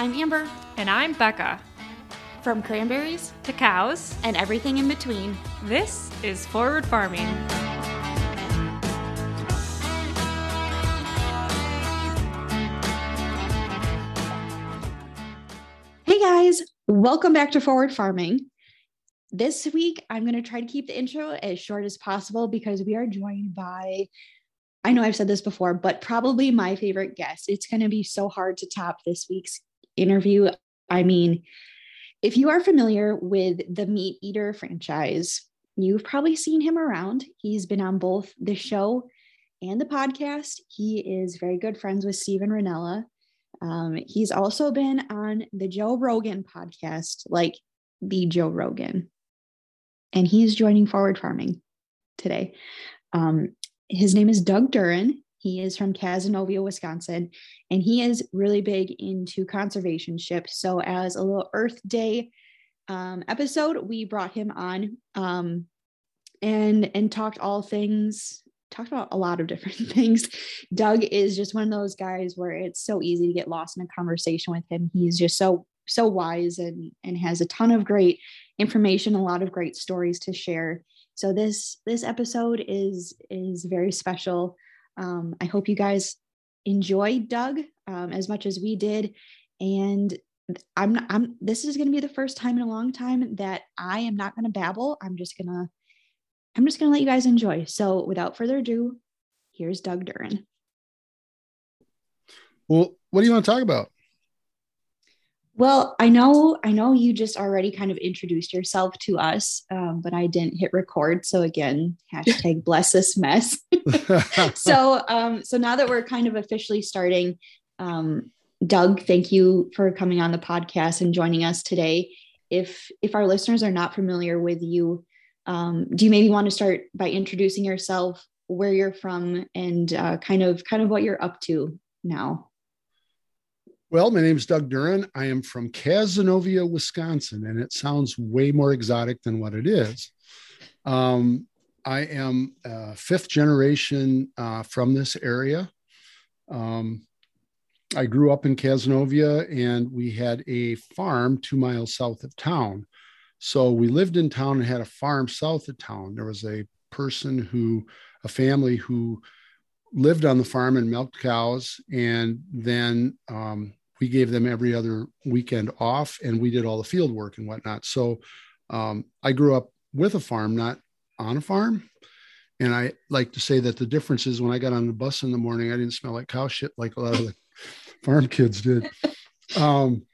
I'm Amber. And I'm Becca. From cranberries to cows and everything in between, this is Forward Farming. Hey guys, welcome back to Forward Farming. This week, I'm going to try to keep the intro as short as possible because we are joined by I know I've said this before, but probably my favorite guest. It's going to be so hard to top this week's interview. I mean, if you are familiar with the Meat Eater franchise, you've probably seen him around. He's been on both the show and the podcast. He is very good friends with Steven Rinella. Um, he's also been on the Joe Rogan podcast, like the Joe Rogan. And he's joining Forward Farming today. Um, his name is Doug Duren. He is from Cazenovia, Wisconsin, and he is really big into conservation ships. So, as a little Earth Day um, episode, we brought him on um, and and talked all things. Talked about a lot of different things. Doug is just one of those guys where it's so easy to get lost in a conversation with him. He's just so so wise and and has a ton of great information, a lot of great stories to share. So this this episode is is very special. Um, I hope you guys enjoyed Doug um, as much as we did, and I'm I'm this is going to be the first time in a long time that I am not going to babble. I'm just gonna I'm just gonna let you guys enjoy. So without further ado, here's Doug Duren. Well, what do you want to talk about? Well, I know, I know you just already kind of introduced yourself to us, um, but I didn't hit record. So again, hashtag bless this mess. so, um, so now that we're kind of officially starting, um, Doug, thank you for coming on the podcast and joining us today. If if our listeners are not familiar with you, um, do you maybe want to start by introducing yourself, where you're from, and uh, kind of kind of what you're up to now? Well, my name is Doug Duren. I am from Cazenovia, Wisconsin, and it sounds way more exotic than what it is. Um, I am fifth generation uh, from this area. Um, I grew up in Cazenovia, and we had a farm two miles south of town. So we lived in town and had a farm south of town. There was a person who, a family who lived on the farm and milked cows, and then um, we gave them every other weekend off and we did all the field work and whatnot. So um, I grew up with a farm, not on a farm. And I like to say that the difference is when I got on the bus in the morning, I didn't smell like cow shit like a lot of the farm kids did. Um,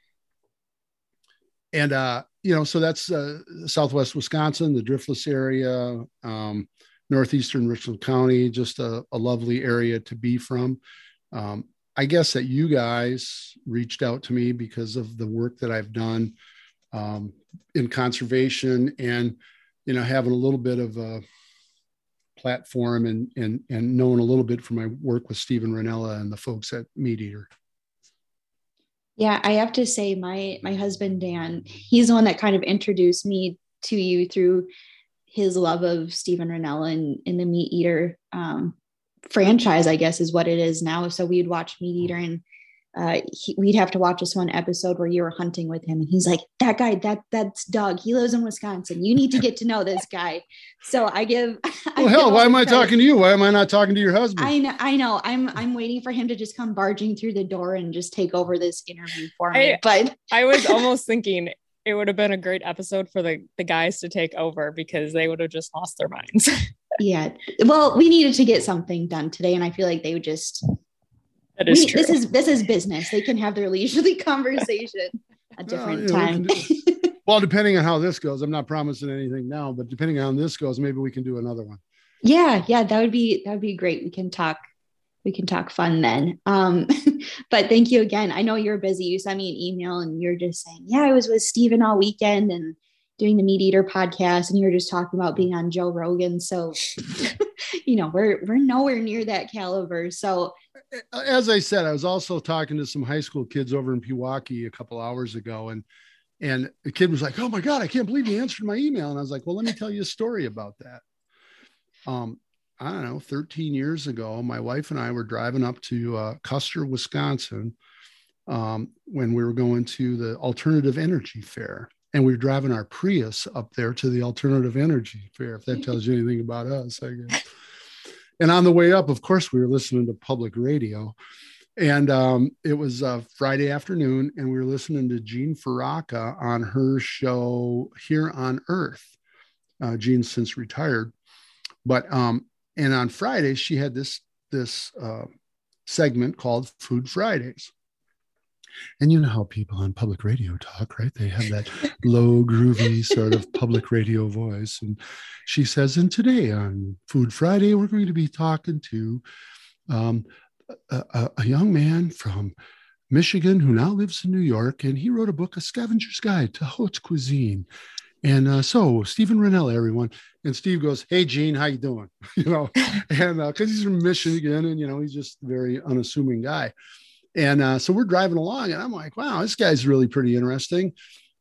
and, uh, you know, so that's uh, Southwest Wisconsin, the Driftless area, um, Northeastern Richland County, just a, a lovely area to be from. Um, I guess that you guys reached out to me because of the work that I've done um, in conservation and you know having a little bit of a platform and and and knowing a little bit from my work with Steven Rinella and the folks at Meat Eater. Yeah, I have to say my my husband Dan, he's the one that kind of introduced me to you through his love of Steven Rinella and in the Meat Eater um, franchise, I guess, is what it is now. So we'd watch Meat Eater and uh, he, we'd have to watch this one episode where you were hunting with him and he's like that guy that that's doug. He lives in wisconsin. You need to get to know this guy. So i give well I hell why am i talking to you? Why am i not talking to your husband? I know i know. I'm i'm waiting for him to just come barging through the door and just take over this interview for me I, but i was almost thinking it would have been a great episode for the the guys to take over because they would have just lost their minds yeah. Well, we needed to get something done today, and I feel like they would just. That is we, true. This is this is business. They can have their leisurely conversation a different well, time. well, depending on how this goes, I'm not promising anything now, but depending on how this goes, maybe we can do another one. Yeah, yeah, that would be that would be great. We can talk we can talk fun then. Um, but thank you again. I know you're busy. You sent me an email and you're just saying, yeah, I was with Steven all weekend and doing the Meat Eater podcast and you were just talking about being on Joe Rogan. So, you know, we're we're nowhere near that caliber. So as I said, I was also talking to some high school kids over in Pewaukee a couple hours ago and and the kid was like, "Oh my god, I can't believe you answered my email." And I was like, "Well, let me tell you a story about that." Um, I don't know, 13 years ago, my wife and I were driving up to uh, Custer, Wisconsin, um, when we were going to the alternative energy fair and we were driving our Prius up there to the alternative energy fair, if that tells you anything about us, I guess. And on the way up, of course, we were listening to public radio. And um, it was uh, Friday afternoon, and we were listening to Jean Feraca on her show Here on Earth. Uh, Jean's since retired, but um, and on Friday she had this this uh, segment called Food Fridays, and you know how people on public radio talk, right? They have that low, groovy sort of public radio voice. And she says, and today on Food Friday, we're going to be talking to um, a, a, young man from Michigan who now lives in New York. And he wrote a book, A Scavenger's Guide to Haute Cuisine. And uh, so Steven Rinella, everyone, and Steve goes, "Hey, Jean, how you doing?" you know, and because uh, he's from Michigan, and you know, he's just a very unassuming guy. And uh, so we're driving along, and I'm like, wow, this guy's really pretty interesting.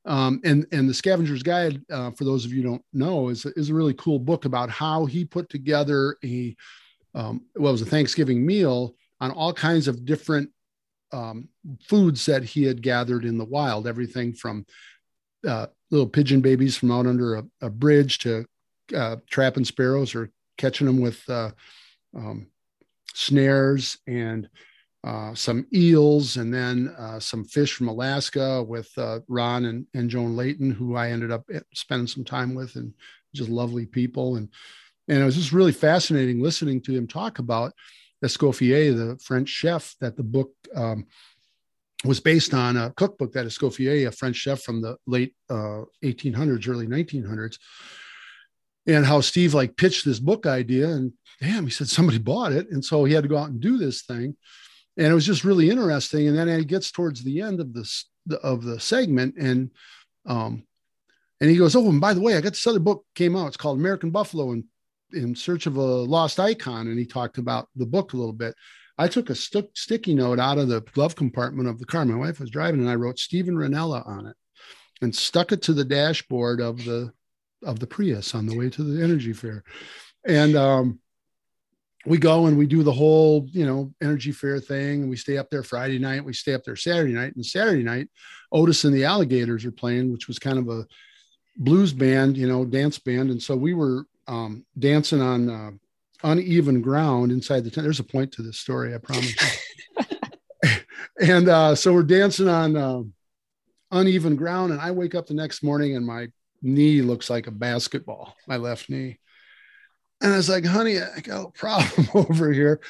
Um, and and the Scavenger's Guide, uh, for those of you don't know, is is a really cool book about how he put together a um, well, it was a Thanksgiving meal on all kinds of different um, foods that he had gathered in the wild, everything from uh, little pigeon babies from out under a, a bridge to uh, trapping sparrows or catching them with uh, um, snares and uh, some eels, and then uh, some fish from Alaska with uh, Ron and, and Joan Layton, who I ended up eh, spending some time with, and just lovely people. And and it was just really fascinating listening to him talk about Escoffier, the French chef that the book um, was based on a cookbook that Escoffier, a French chef from the late uh, 1800s, early 1900s, and how Steve like pitched this book idea, and damn, he said somebody bought it, and so he had to go out and do this thing and it was just really interesting. And then it gets towards the end of this of the segment, and um, and he goes, "Oh, and by the way, I got this other book came out. It's called American Buffalo in in Search of a Lost Icon." And he talked about the book a little bit. I took a st- sticky note out of the glove compartment of the car. My wife was driving, and I wrote Steven Rinella on it, and stuck it to the dashboard of the of the Prius on the way to the Energy Fair. And um, we go and we do the whole, you know, energy fair thing. We stay up there Friday night. We stay up there Saturday night. And Saturday night, Otis and the Alligators are playing, which was kind of a blues band, you know, dance band. And so we were um, dancing on uh, uneven ground inside the tent. There's a point to this story, I promise and uh, so we're dancing on uh, uneven ground. And I wake up the next morning and my knee looks like a basketball, my left knee. And I was like, honey, I got a problem over here.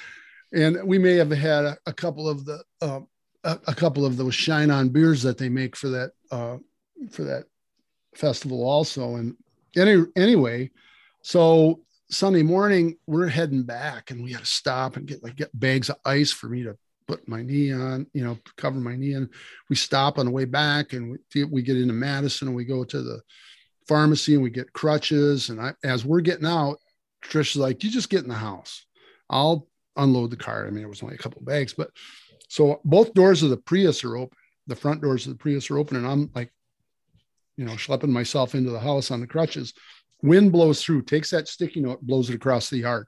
And we may have had a, a couple of the, uh, a, a, couple of those shine on beers that they make for that, uh, for that festival also. And any, anyway, so Sunday morning we're heading back and we had to stop and get like get bags of ice for me to put my knee on, you know, cover my knee. And we stop on the way back and we, we get into Madison and we go to the pharmacy and we get crutches. And I, as we're getting out, Trisha's like, you just get in the house. I'll unload the car. I mean, it was only a couple bags, but so both doors of the Prius are open. The front doors of the Prius are open, and I'm like, you know, schlepping myself into the house on the crutches. Wind blows through, takes that sticky note, blows it across the yard.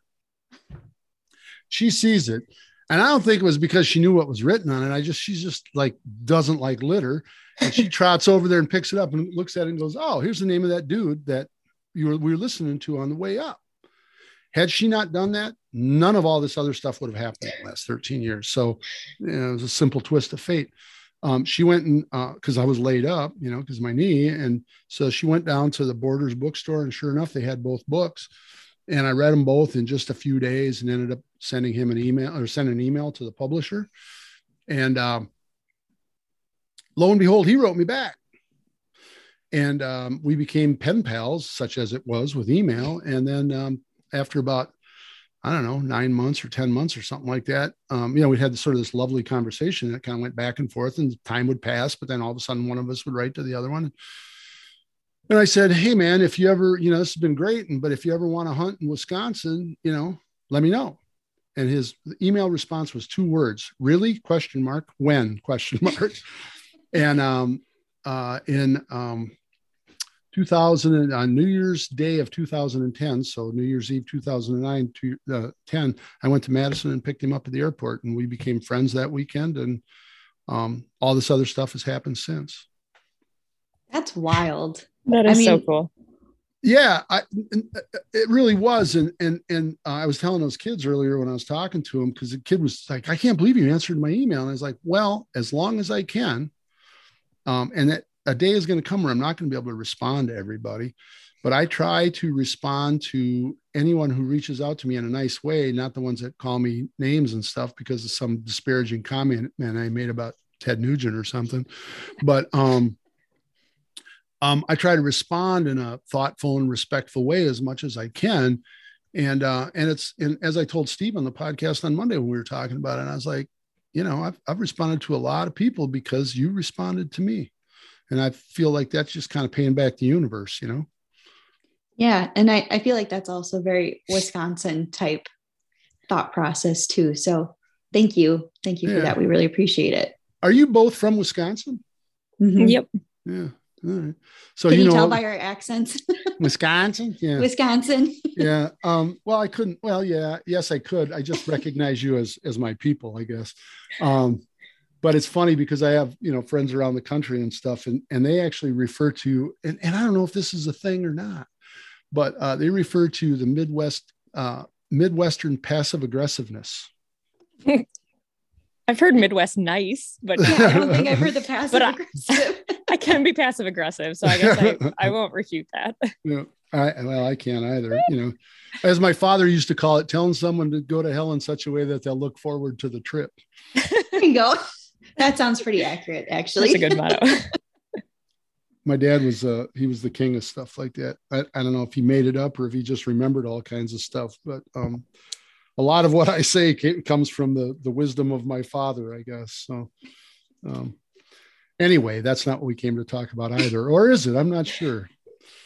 She sees it. And I don't think it was because she knew what was written on it. I just, she's just like, doesn't like litter. And she trots over there and picks it up and looks at it and goes, Oh, here's the name of that dude that you were, we were listening to on the way up. Had she not done that, none of all this other stuff would have happened in the last 13 years. So you know, it was a simple twist of fate. Um, she went and because uh, I was laid up, you know, because my knee, and so she went down to the Borders bookstore, and sure enough, they had both books, and I read them both in just a few days, and ended up sending him an email or sending an email to the publisher, and um, lo and behold, he wrote me back, and um, we became pen pals, such as it was with email, and then um, after about I don't know, nine months or 10 months or something like that. Um, you know, we had sort of this lovely conversation that kind of went back and forth and time would pass, but then all of a sudden one of us would write to the other one. And I said, Hey man, if you ever, you know, this has been great. And, but if you ever want to hunt in Wisconsin, you know, let me know. And his email response was two words, really question mark, when question mark. and, um, uh, in, um, 2000 on New Year's Day of 2010, so New Year's Eve 2009 to uh, 10, I went to Madison and picked him up at the airport, and we became friends that weekend. And um, all this other stuff has happened since. That's wild. That is I so cool. Yeah, I, uh, it really was, and and and uh, I was telling those kids earlier when I was talking to them because the kid was like, "I can't believe you answered my email," and I was like, "Well, as long as I can, um, and that a day is going to come where I'm not going to be able to respond to everybody, but I try to respond to anyone who reaches out to me in a nice way, not the ones that call me names and stuff because of some disparaging comment man I made about Ted Nugent or something, but um." um, I try to respond in a thoughtful and respectful way as much as I can. And uh, and it's and as I told Steve on the podcast on Monday when we were talking about it, I was like, you know, I've I've responded to a lot of people because you responded to me. And I feel like that's just kind of paying back the universe, you know. Yeah. And I, I feel like that's also very Wisconsin type thought process too. So thank you. Thank you for that. We really appreciate it. Are you both from Wisconsin? Mhm. Yep. Yeah. All right. So Can you you, know tell by our accents? Wisconsin? Yeah. Wisconsin. yeah. Um, well, I couldn't. Well, yeah, yes, I could. I just recognize you as as my people, I guess. Um, but it's funny because I have you know friends around the country and stuff, and and they actually refer to, and, and I don't know if this is a thing or not, but uh, they refer to the Midwest uh, Midwestern passive aggressiveness. I've heard Midwest nice, but Yeah, I don't think I've heard the passive But I- aggressive. I can be passive aggressive. So I guess I, I won't refute that. Yeah. I, well, I can't either. You know, as my father used to call it, telling someone to go to hell in such a way that they'll look forward to the trip. there you go. That sounds pretty accurate, actually. That's a good motto. my dad was uh he was the king of stuff like that I, I don't know if he made it up or if he just remembered all kinds of stuff but um a lot of what i say ca- comes from the the wisdom of my father i guess so um anyway that's not what we came to talk about either or is it i'm not sure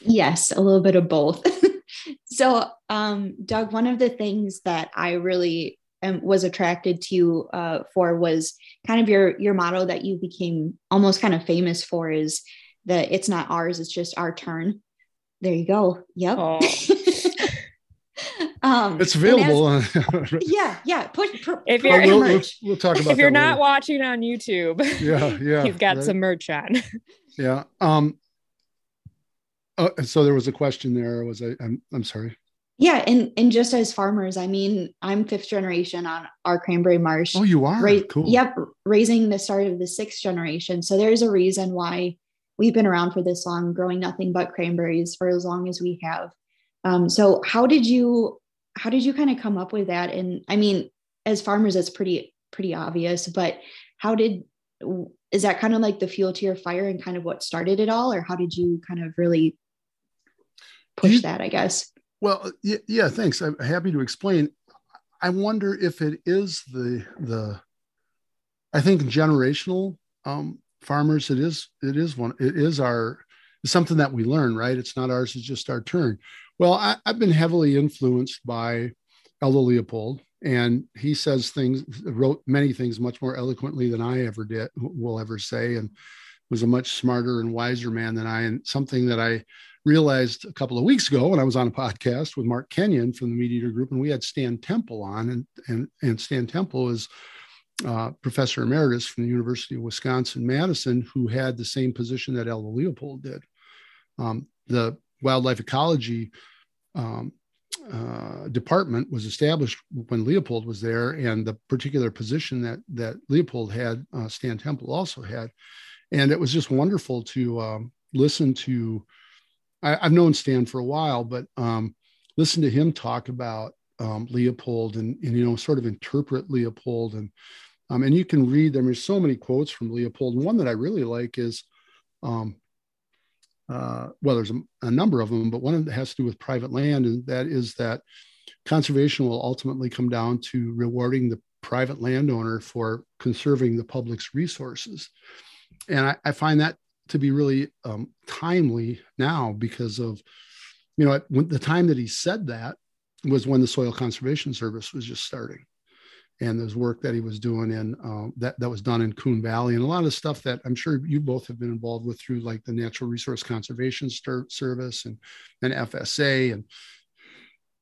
Yes, a little bit of both. so, um, Doug, one of the things that I really um, was attracted to you uh, for was kind of your your motto that you became almost kind of famous for is that it's not ours, it's just our turn. There you go. Yep. Oh. um, it's and as- available yeah, yeah. Put, put, If you're- we'll, we'll, we'll talk about if you're not later. watching on YouTube, yeah yeah you've got right? some merch on. yeah um uh, so there was a question there was i i'm, I'm sorry yeah, and and just as farmers, I mean, I'm fifth generation on our cranberry marsh. oh you are Right. cool Yep. Raising the start of the sixth generation. So there's a reason why we've been around for this long, growing nothing but cranberries for as long as we have. Um, so how did you how did you kind of come up with that? And I mean, as farmers, it's pretty pretty obvious, but how did is that kind of like the fuel to your fire and kind of what started it all, or how did you kind of really push You- that? I guess. Well, yeah, thanks. I'm happy to explain. I wonder if it is the the I think generational um farmers it is it is one it is our something that we learn, right? It's not ours, it's just our turn. Well, I, I've been heavily influenced by Aldo Leopold, and he says things, wrote many things much more eloquently than I ever did, will ever say, and was a much smarter and wiser man than I. And something that I realized a couple of weeks ago when I was on a podcast with Mark Kenyon from the Meat Eater Group, and we had Stan Temple on, and and, and Stan Temple is uh, professor emeritus from the University of Wisconsin Madison, who had the same position that Aldo Leopold did. Um, the wildlife ecology um, uh, department was established when Leopold was there, and the particular position that that Leopold had, uh, Stan Temple also had, and it was just wonderful to um, listen to. I, I've known Stan for a while, but um, listen to him talk about um, Leopold and, and you know sort of interpret Leopold and um, and you can read them. There's so many quotes from Leopold, one that I really like is, um, uh, well, there's a, a number of them, but one that has to do with private land, and that is that conservation will ultimately come down to rewarding the private landowner for conserving the public's resources. And I, I find that to be really um, timely now because of, you know, when, the time that he said that was when the Soil Conservation Service was just starting. And there's work that he was doing in um, that that was done in Coon Valley, and a lot of stuff that I'm sure you both have been involved with through like the Natural Resource Conservation Service and and FSA and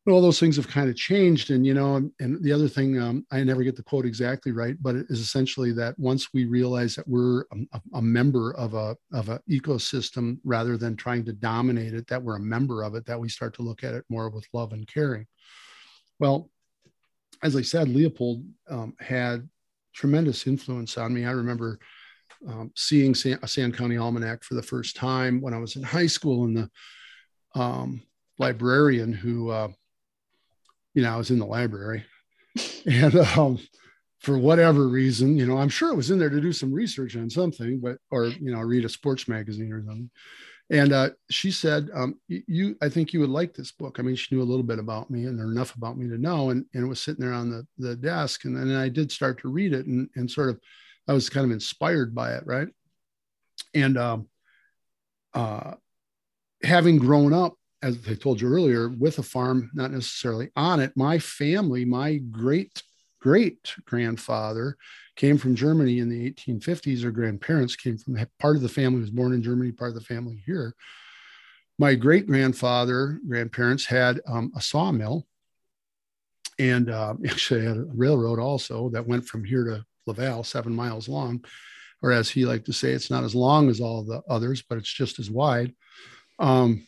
all those things have kind of changed and you know and, the other thing um, i never get the quote exactly right but it is essentially that once we realize that we're a, a, member of a of an ecosystem rather than trying to dominate it that we're a member of it that we start to look at it more with love and caring. Well as i said leopold um, had tremendous influence on me. I remember um, seeing San, a sand county almanac for the first time when i was in high school and the um, librarian who uh, you know, I was in the library and um, for whatever reason, you know, I'm sure it was in there to do some research on something, but, or, you know, read a sports magazine or something. And uh, she said, um, "You, I think you would like this book." I mean, she knew a little bit about me and enough about me to know, and, and it was sitting there on the, the desk. And then I did start to read it, and and sort of, I was kind of inspired by it, right? And um, uh, having grown up as I told you earlier, with a farm, not necessarily on it. My family, my great great grandfather came from Germany in the 1850s. Or grandparents came from part of the family was born in Germany, part of the family here. My great grandfather, grandparents had um, a sawmill, and uh, actually had a railroad also that went from here to La Valle, seven miles long, or as he liked to say, it's not as long as all the others, but it's just as wide. Um,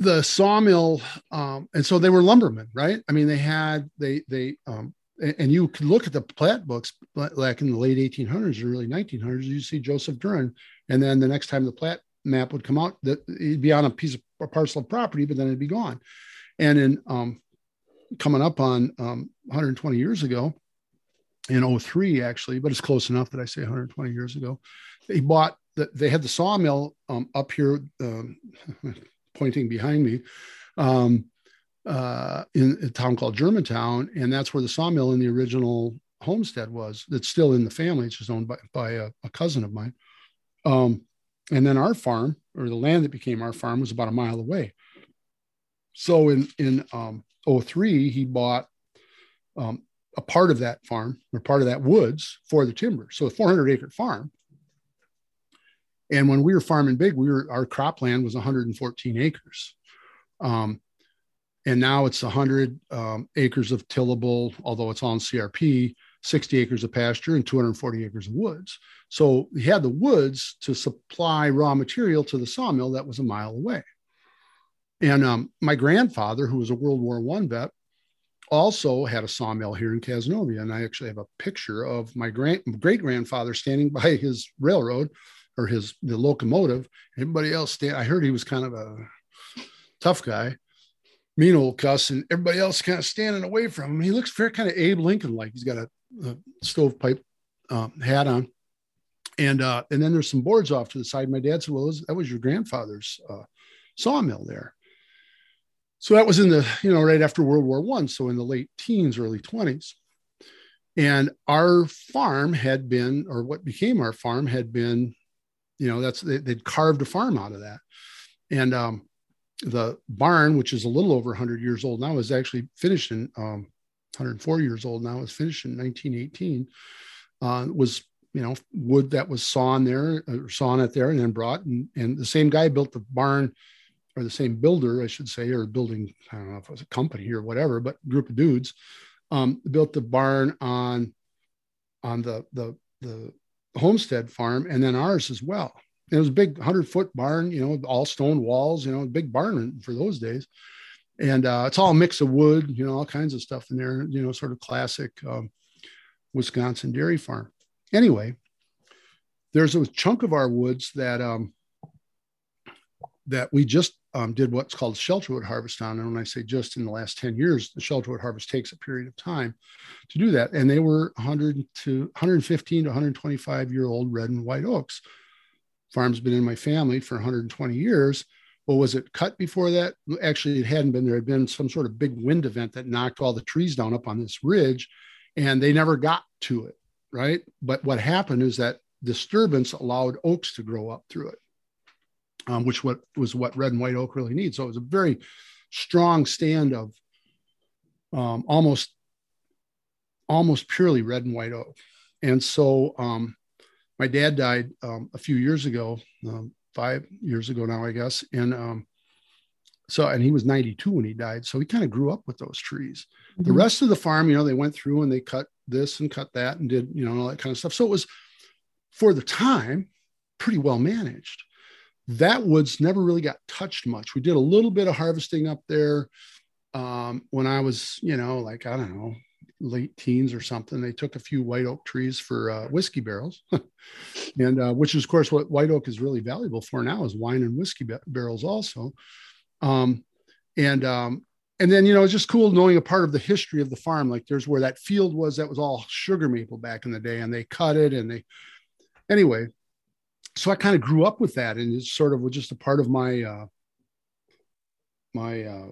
the sawmill um, and so they were lumbermen right? I mean they had they they um, and you could look at the plat books like in the late 1800s or early 1900s you see joseph duren and then the next time the plat map would come out that he'd be on a piece of a parcel of property but then it'd be gone. And in um, coming up on 120 um, years ago in 03 actually but it's close enough that i say 120 years ago they bought that they had the sawmill um, up here um, pointing behind me, um, uh, in a town called Germantown, and that's where the sawmill in the original homestead was. That's still in the family. It's just owned by, by a, a cousin of mine. Um, and then our farm, or the land that became our farm, was about a mile away. So in in um, 03, he bought um, a part of that farm or part of that woods for the timber. So a 400 acre farm and when we were farming big, we were our cropland was 114 acres. Um, and now it's 100 um, acres of tillable, although it's on CRP, 60 acres of pasture, and 240 acres of woods. So he had the woods to supply raw material to the sawmill that was a mile away. And um, my grandfather, who was a World War One vet, also had a sawmill here in Cazenovia. And I actually have a picture of my great grandfather standing by his railroad or his the locomotive. Everybody else stand. I heard he was kind of a tough guy, mean old cuss, and everybody else kind of standing away from him. He looks very kind of Abe Lincoln like. He's got a, a stovepipe um, hat on, and uh, and then there's some boards off to the side. My dad said, "Well, that was your grandfather's uh, sawmill there." So that was in the you know right after World War One, so in the late teens, early twenties. And our farm had been, or what became our farm had been you know that's they, would carved a farm out of that. And um, the barn which is a little over 100 years old now is actually finished in um, 104 years old now is finished in 1918 uh, was you know wood that was sawn there or sawn it there and then brought and, and the same guy built the barn or the same builder i should say or building i don't know if it was a company or whatever but group of dudes um, built the barn on on the the the homestead farm and then ours as well. it was a big 100 foot barn, you know, all stone walls, you know, big barn for those days. And uh, it's all a mix of wood, you know, all kinds of stuff in there, you know, sort of classic um, Wisconsin dairy farm. Anyway, there's a chunk of our woods that um, that we just um, did what's called shelterwood harvest on. And when I say just in the last 10 years, the shelterwood harvest takes a period of time to do that. And they were 100 to 115 to 125 year old red and white oaks. Farm's been in my family for 120 years. Well, was it cut before that? Actually, it hadn't been. There had been some sort of big wind event that knocked all the trees down up on this ridge, and they never got to it. Right. But what happened is that disturbance allowed oaks to grow up through it um, which what was what red and white oak really needs. So it was a very strong stand of um, almost almost purely red and white oak. And so um, my dad died um, a few years ago, um, five years ago now, I guess. And um, so and he was 92 when he died so he kind of grew up with those trees Mm-hmm. the rest of the farm you know they went through and they cut this and cut that and did you know all that kind of stuff so it was for the time pretty well managed that woods never really got touched much. We did a little bit of harvesting up there um, when i was you know like i don't know late teens or something. They took a few white oak trees for uh, whiskey barrels. And uh, which is of course what white oak is really valuable for now is wine and whiskey ba- barrels also. Um, and um, and then you know it's just cool knowing a part of the history of the farm. Like there's where that field was that was all sugar maple back in the day and they cut it and they anyway so i kind of grew up with that and it's sort of just a part of my uh my uh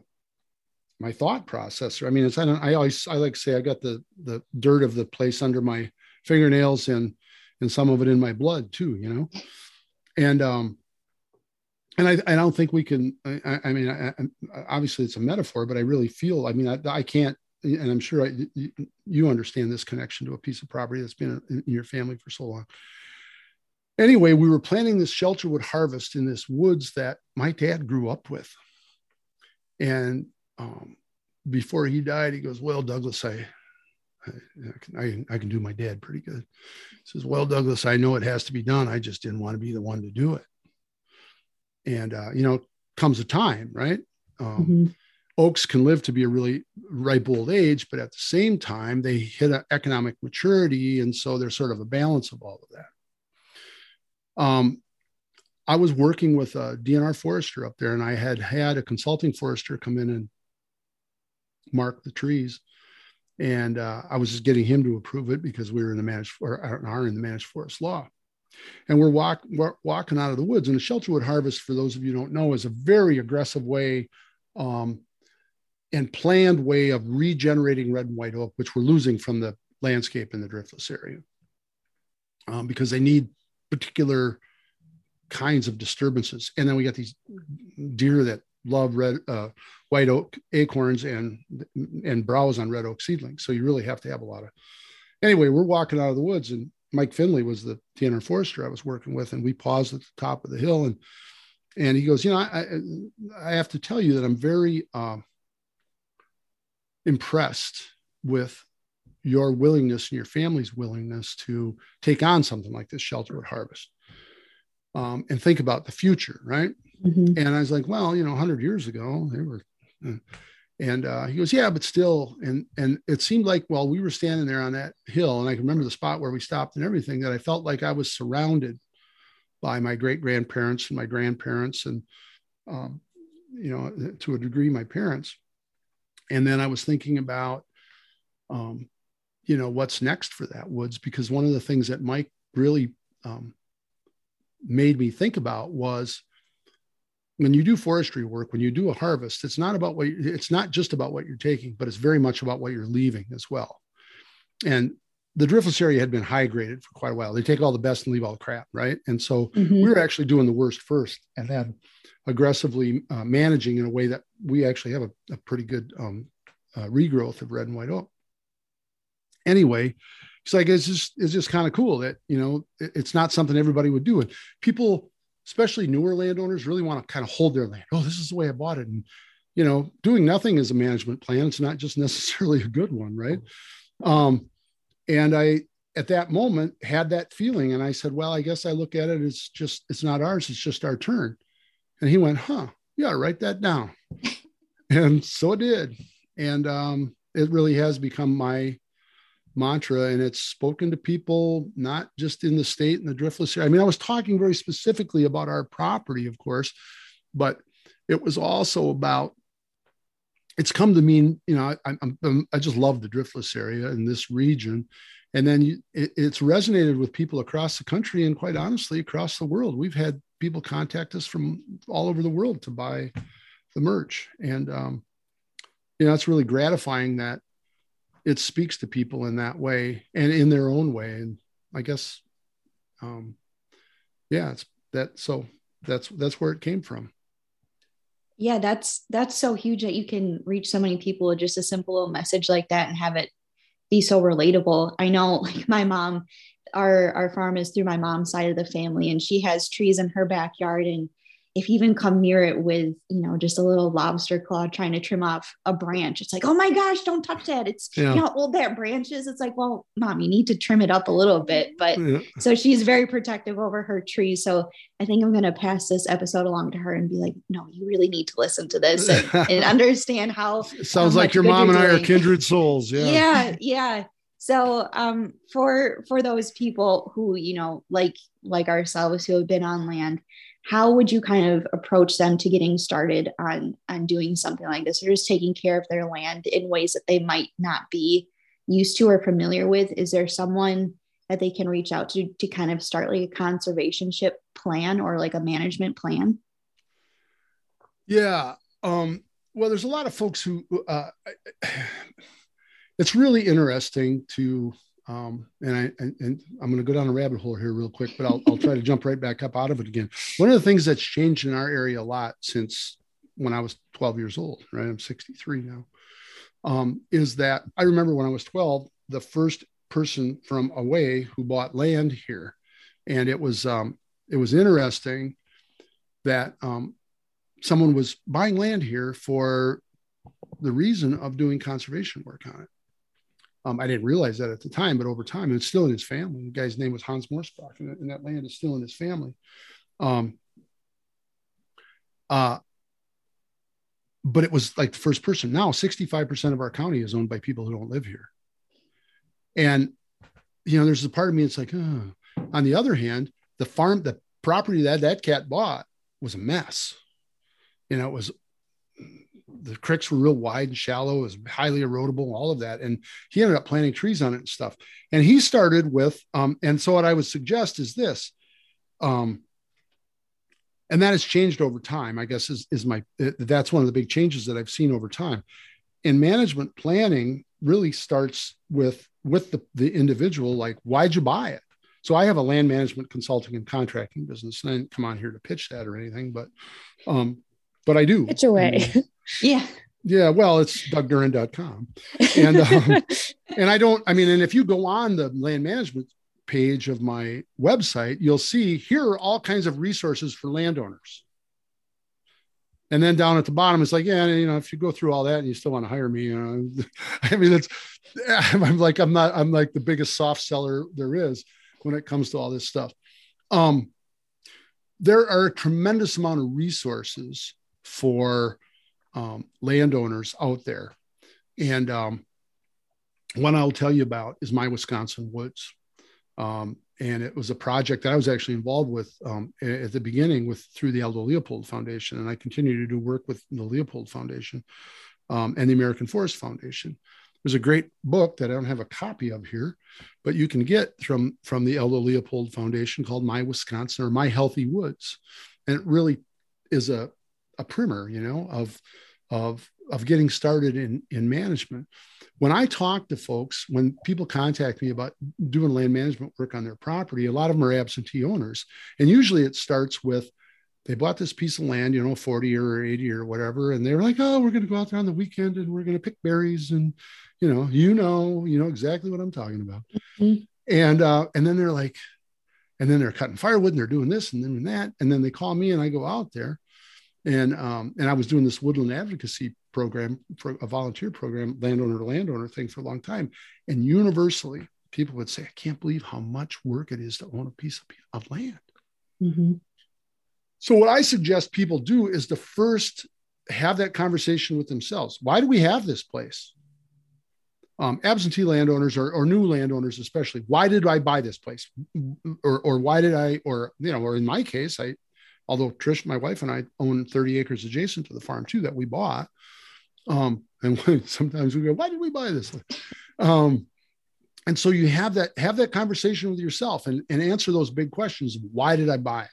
my thought process. I mean it's i don't i always i like to say i got the the dirt of the place under my fingernails and and some of it in my blood too you know? And um and I, I don't think we can i, I mean I, obviously it's a metaphor but i really feel i mean i, I can't and i'm sure you understand this connection to a piece of property that's been in your family for so long anyway we were planning this shelterwood harvest in this woods that my dad grew up with and um, before he died he goes well douglas i I, I, I can do my dad pretty good. He says, Well, Douglas, I know it has to be done. I just didn't want to be the one to do it and uh, you know comes a time right um, Mm-hmm. oaks can live to be a really ripe old age but at the same time they hit an economic maturity and so there's sort of a balance of all of that um, i was working with a dnr forester up there and i had had a consulting forester come in and mark the trees and uh, i was just getting him to approve it because we were in the managed or are in the managed forest law and we're, walk, we're walking out of the woods. And a shelterwood harvest, for those of you don't know, is a very aggressive way um, and planned way of regenerating red and white oak, which we're losing from the landscape in the driftless area um, because they need particular kinds of disturbances. And then we got these deer that love red, uh, white oak acorns and and browse on red oak seedlings. So you really have to have a lot of. Anyway, we're walking out of the woods and Mike Finley was the DNR forester I was working with, and we paused at the top of the hill, and and he goes, you know, I I have to tell you that I'm very um, impressed with your willingness and your family's willingness to take on something like this shelterwood harvest, um, and think about the future, right? Mm-hmm. And I was like, well, you know, 100 years ago, they were. Uh, and uh, he goes, yeah, but still, and and it seemed like while we were standing there on that hill, and I can remember the spot where we stopped and everything, that I felt like I was surrounded by my great grandparents and my grandparents, and um, you know, to a degree, my parents. And then I was thinking about, um, you know, what's next for that woods, because one of the things that Mike really um, made me think about was when you do forestry work, when you do a harvest, it's not about what you, it's not just about what you're taking, but it's very much about what you're leaving as well. And the driftless area had been high graded for quite a while. They take all the best and leave all the crap, right? And so Mm-hmm. we were actually doing the worst first, and then aggressively uh, managing in a way that we actually have a, a pretty good um, uh, regrowth of red and white oak. Anyway, it's like it's just it's just kind of cool that you know it, it's not something everybody would do, and people especially newer landowners really want to kind of hold their land. Oh, this is the way I bought it. And, you know, doing nothing is a management plan. It's not just necessarily a good one. Right. Um, and I, at that moment had that feeling. And I said, well, I guess I look at it as just, it's not ours. It's just our turn. And he went, huh, yeah, write that down. and so it did. And um, it really has become my mantra and it's spoken to people not just in the state and the driftless area. I mean, I was talking very specifically about our property, of course, but it was also about it's come to mean, you know, I, I'm, I just love the driftless area in this region. And then you, it, it's resonated with people across the country and quite honestly, across the world. We've had people contact us from all over the world to buy the merch. And, um, you know, it's really gratifying that it speaks to people in that way and in their own way. And i guess um yeah it's that so that's that's where it came from. Yeah that's that's so huge that you can reach so many people with just a simple little message like that and have it be so relatable. I know like my mom our our farm is through my mom's side of the family and she has trees in her backyard and if you even come near it with you know just a little lobster claw trying to trim off a branch it's like oh my gosh don't touch that it's yeah. you know how old that branch is it's like well mom you need to trim it up a little bit. But yeah. so she's very protective over her tree. So i think i'm going to pass this episode along to her and be like no you really need to listen to this and, and understand how sounds how like your mom and i are kindred souls yeah. Yeah yeah. So um for for those people who you know like like ourselves who have been on land how would you kind of approach them to getting started on on doing something like this? Or just taking care of their land in ways that they might not be used to or familiar with? Is there someone that they can reach out to to kind of start like a conservationship plan or like a management plan? Yeah um well there's a lot of folks who uh, it's really interesting to um, and I and, and I'm going to go down a rabbit hole here real quick, but I'll, I'll try to jump right back up out of it again. One of the things that's changed in our area a lot since when I was 12 years old, right? I'm 63 now. Um, is that I remember when I was 12, the first person from away who bought land here, and it was um, it was interesting that um, someone was buying land here for the reason of doing conservation work on it. Um, I didn't realize that at the time, but over time, it's still in his family. The guy's name was Hans Morsbach, and, and that land is still in his family. Um, uh, but it was like the first person. Now, 65% of our county is owned by people who don't live here. And, you know, there's a part of me that's like, oh. on the other hand, the farm, the property that that cat bought was a mess. You know, it was the creeks were real wide and shallow, it was highly erodible, all of that. And he ended up planting trees on it and stuff. And he started with, um, and so what I would suggest is this, um, and that has changed over time, I guess is, is my, that's one of the big changes that I've seen over time. In management planning really starts with, with the, the individual, like, why'd you buy it? So I have a land management consulting and contracting business, and I didn't come on here to pitch that or anything, but um, but I do. It's Pitch away. yeah. Yeah, well, it's dougduren.com. And um, and I don't, I mean, and if you go on the land management page of my website, you'll see here are all kinds of resources for landowners. And then down at the bottom, it's like, yeah, you know, if you go through all that and you still want to hire me, you know, I mean, it's, I'm like, I'm not, I'm like the biggest soft seller there is when it comes to all this stuff. Um, there are a tremendous amount of resources for um, landowners out there. And um, one I'll tell you about is My Wisconsin Woods. Um, and it was a project that I was actually involved with um, at the beginning with through the Aldo Leopold Foundation, and I continue to do work with the Leopold Foundation um, and the American Forest Foundation. There's a great book that I don't have a copy of here, but you can get from from the Aldo Leopold Foundation called My Wisconsin or My Healthy Woods, and it really is a a primer, you know, of of of getting started in in management. When I talk to folks, when people contact me about doing land management work on their property, a lot of them are absentee owners, and usually it starts with they bought this piece of land, you know, 40 or 80 or whatever, and they're like, oh, we're going to go out there on the weekend and we're going to pick berries, and you know, you know, you know exactly what I'm talking about, mm-hmm. and uh, and then they're like, and then they're cutting firewood and they're doing this and then that, and then they call me and I go out there and um, and I was doing this woodland advocacy program for a volunteer program, landowner to landowner thing for a long time, and universally people would say, "I can't believe how much work it is to own a piece of, of land." Mm-hmm. So what I suggest people do is to first have that conversation with themselves. Why do we have this place? Um, absentee landowners or, or new landowners, especially. Why did I buy this place? Or, or why did I, or, you know, or in my case, I, although Trish, my wife, and I own 30 acres adjacent to the farm too that we bought. Um, and sometimes we go, why did we buy this? Um, and so you have that have that conversation with yourself and, and answer those big questions. Why did I buy it?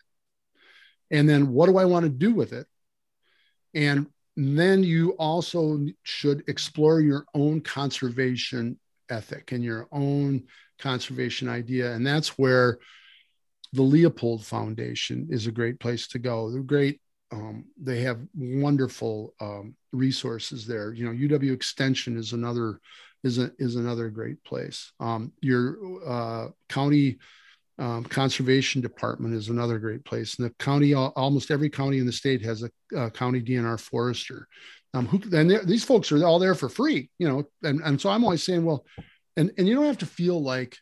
And then what do I want to do with it? And then you also should explore your own conservation ethic and your own conservation idea. And that's where the Leopold Foundation is a great place to go. They're great. Um, they have wonderful um, resources there. You know, UW Extension is another is a, is another great place. Um, your uh, county Um, conservation department is another great place. And the county, almost every county in the state has a, a county DNR forester. Um, who and these folks are all there for free, you know. And, and so I'm always saying, well, and and you don't have to feel like,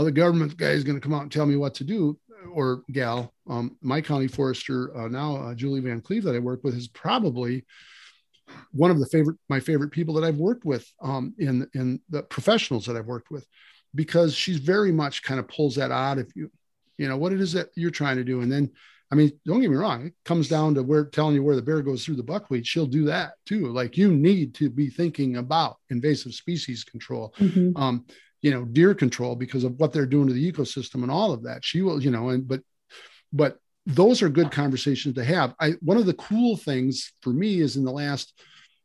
well, the government guy is going to come out and tell me what to do or gal. Um, my county forester uh, now, uh, Julie Van Cleve, that I work with, is probably one of the favorite my favorite people that I've worked with um, in in the professionals that I've worked with because she's very much kind of pulls that out of you, you know, what it is that you're trying to do. And then, I mean, don't get me wrong, it comes down to where telling you where the bear goes through the buckwheat. She'll do that too. Like you need to be thinking about invasive species control, mm-hmm. um, you know, deer control because of what they're doing to the ecosystem and all of that. She will, you know, and but, but those are good conversations to have. I one of the cool things for me is in the last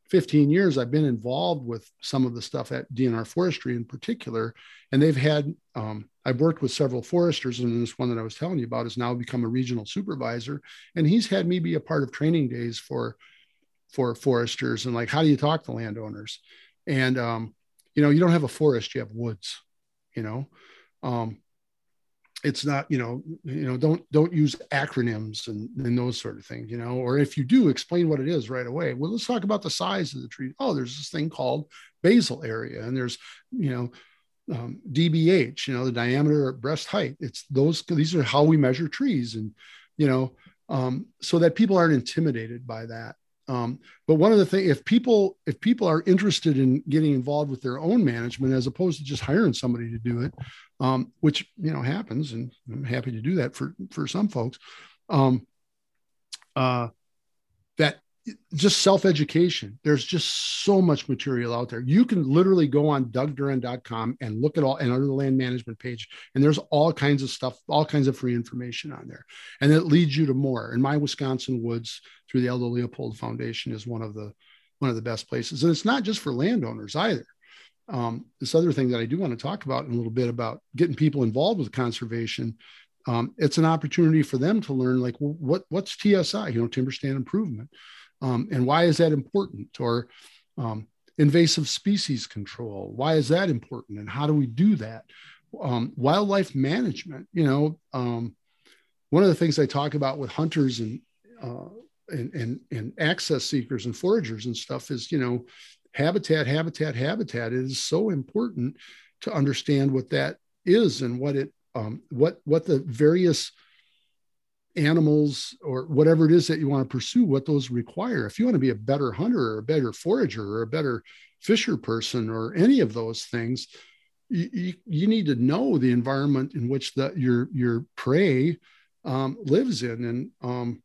15 years I've been involved with some of the stuff at DNR Forestry in particular, and they've had um, I've worked with several foresters, and this one that I was telling you about has now become a regional supervisor, and he's had me be a part of training days for for foresters and like how do you talk to landowners, and um, you know you don't have a forest, you have woods, you know. Um, it's not you know you know don't don't use acronyms and, and those sort of things you know? Or if you do explain what it is right away. Well let's talk about the size of the tree. Oh there's this thing called basal area and there's you know um, dbh you know the diameter at breast height. It's those these are how we measure trees and you know um, so that people aren't intimidated by that um, but one of the things, if people if people are interested in getting involved with their own management as opposed to just hiring somebody to do it, um, which you know happens, and I'm happy to do that for for some folks, um, uh, that just self-education there's just so much material out there you can literally go on dougduren.com and look at all and under the land management page and there's all kinds of stuff all kinds of free information on there and it leads you to more and my wisconsin woods through the Aldo Leopold Foundation is one of the one of the best places. And it's not just for landowners either. Um, this other thing that I do want to talk about in a little bit about getting people involved with conservation. Um, it's an opportunity for them to learn like well, what what's TSI, you know, timber stand improvement, um, and why is that important? Or um, invasive species control, why is that important, and how do we do that? Um, wildlife management, you know, um, one of the things I talk about with hunters and uh, and, and, and access seekers and foragers and stuff is, you know, habitat, habitat, habitat. It is so important to understand what that is and what it, um, what, what the various animals or whatever it is that you want to pursue, what those require. If you want to be a better hunter or a better forager or a better fisher person or any of those things, you, you need to know the environment in which that your your prey um, lives in. And um,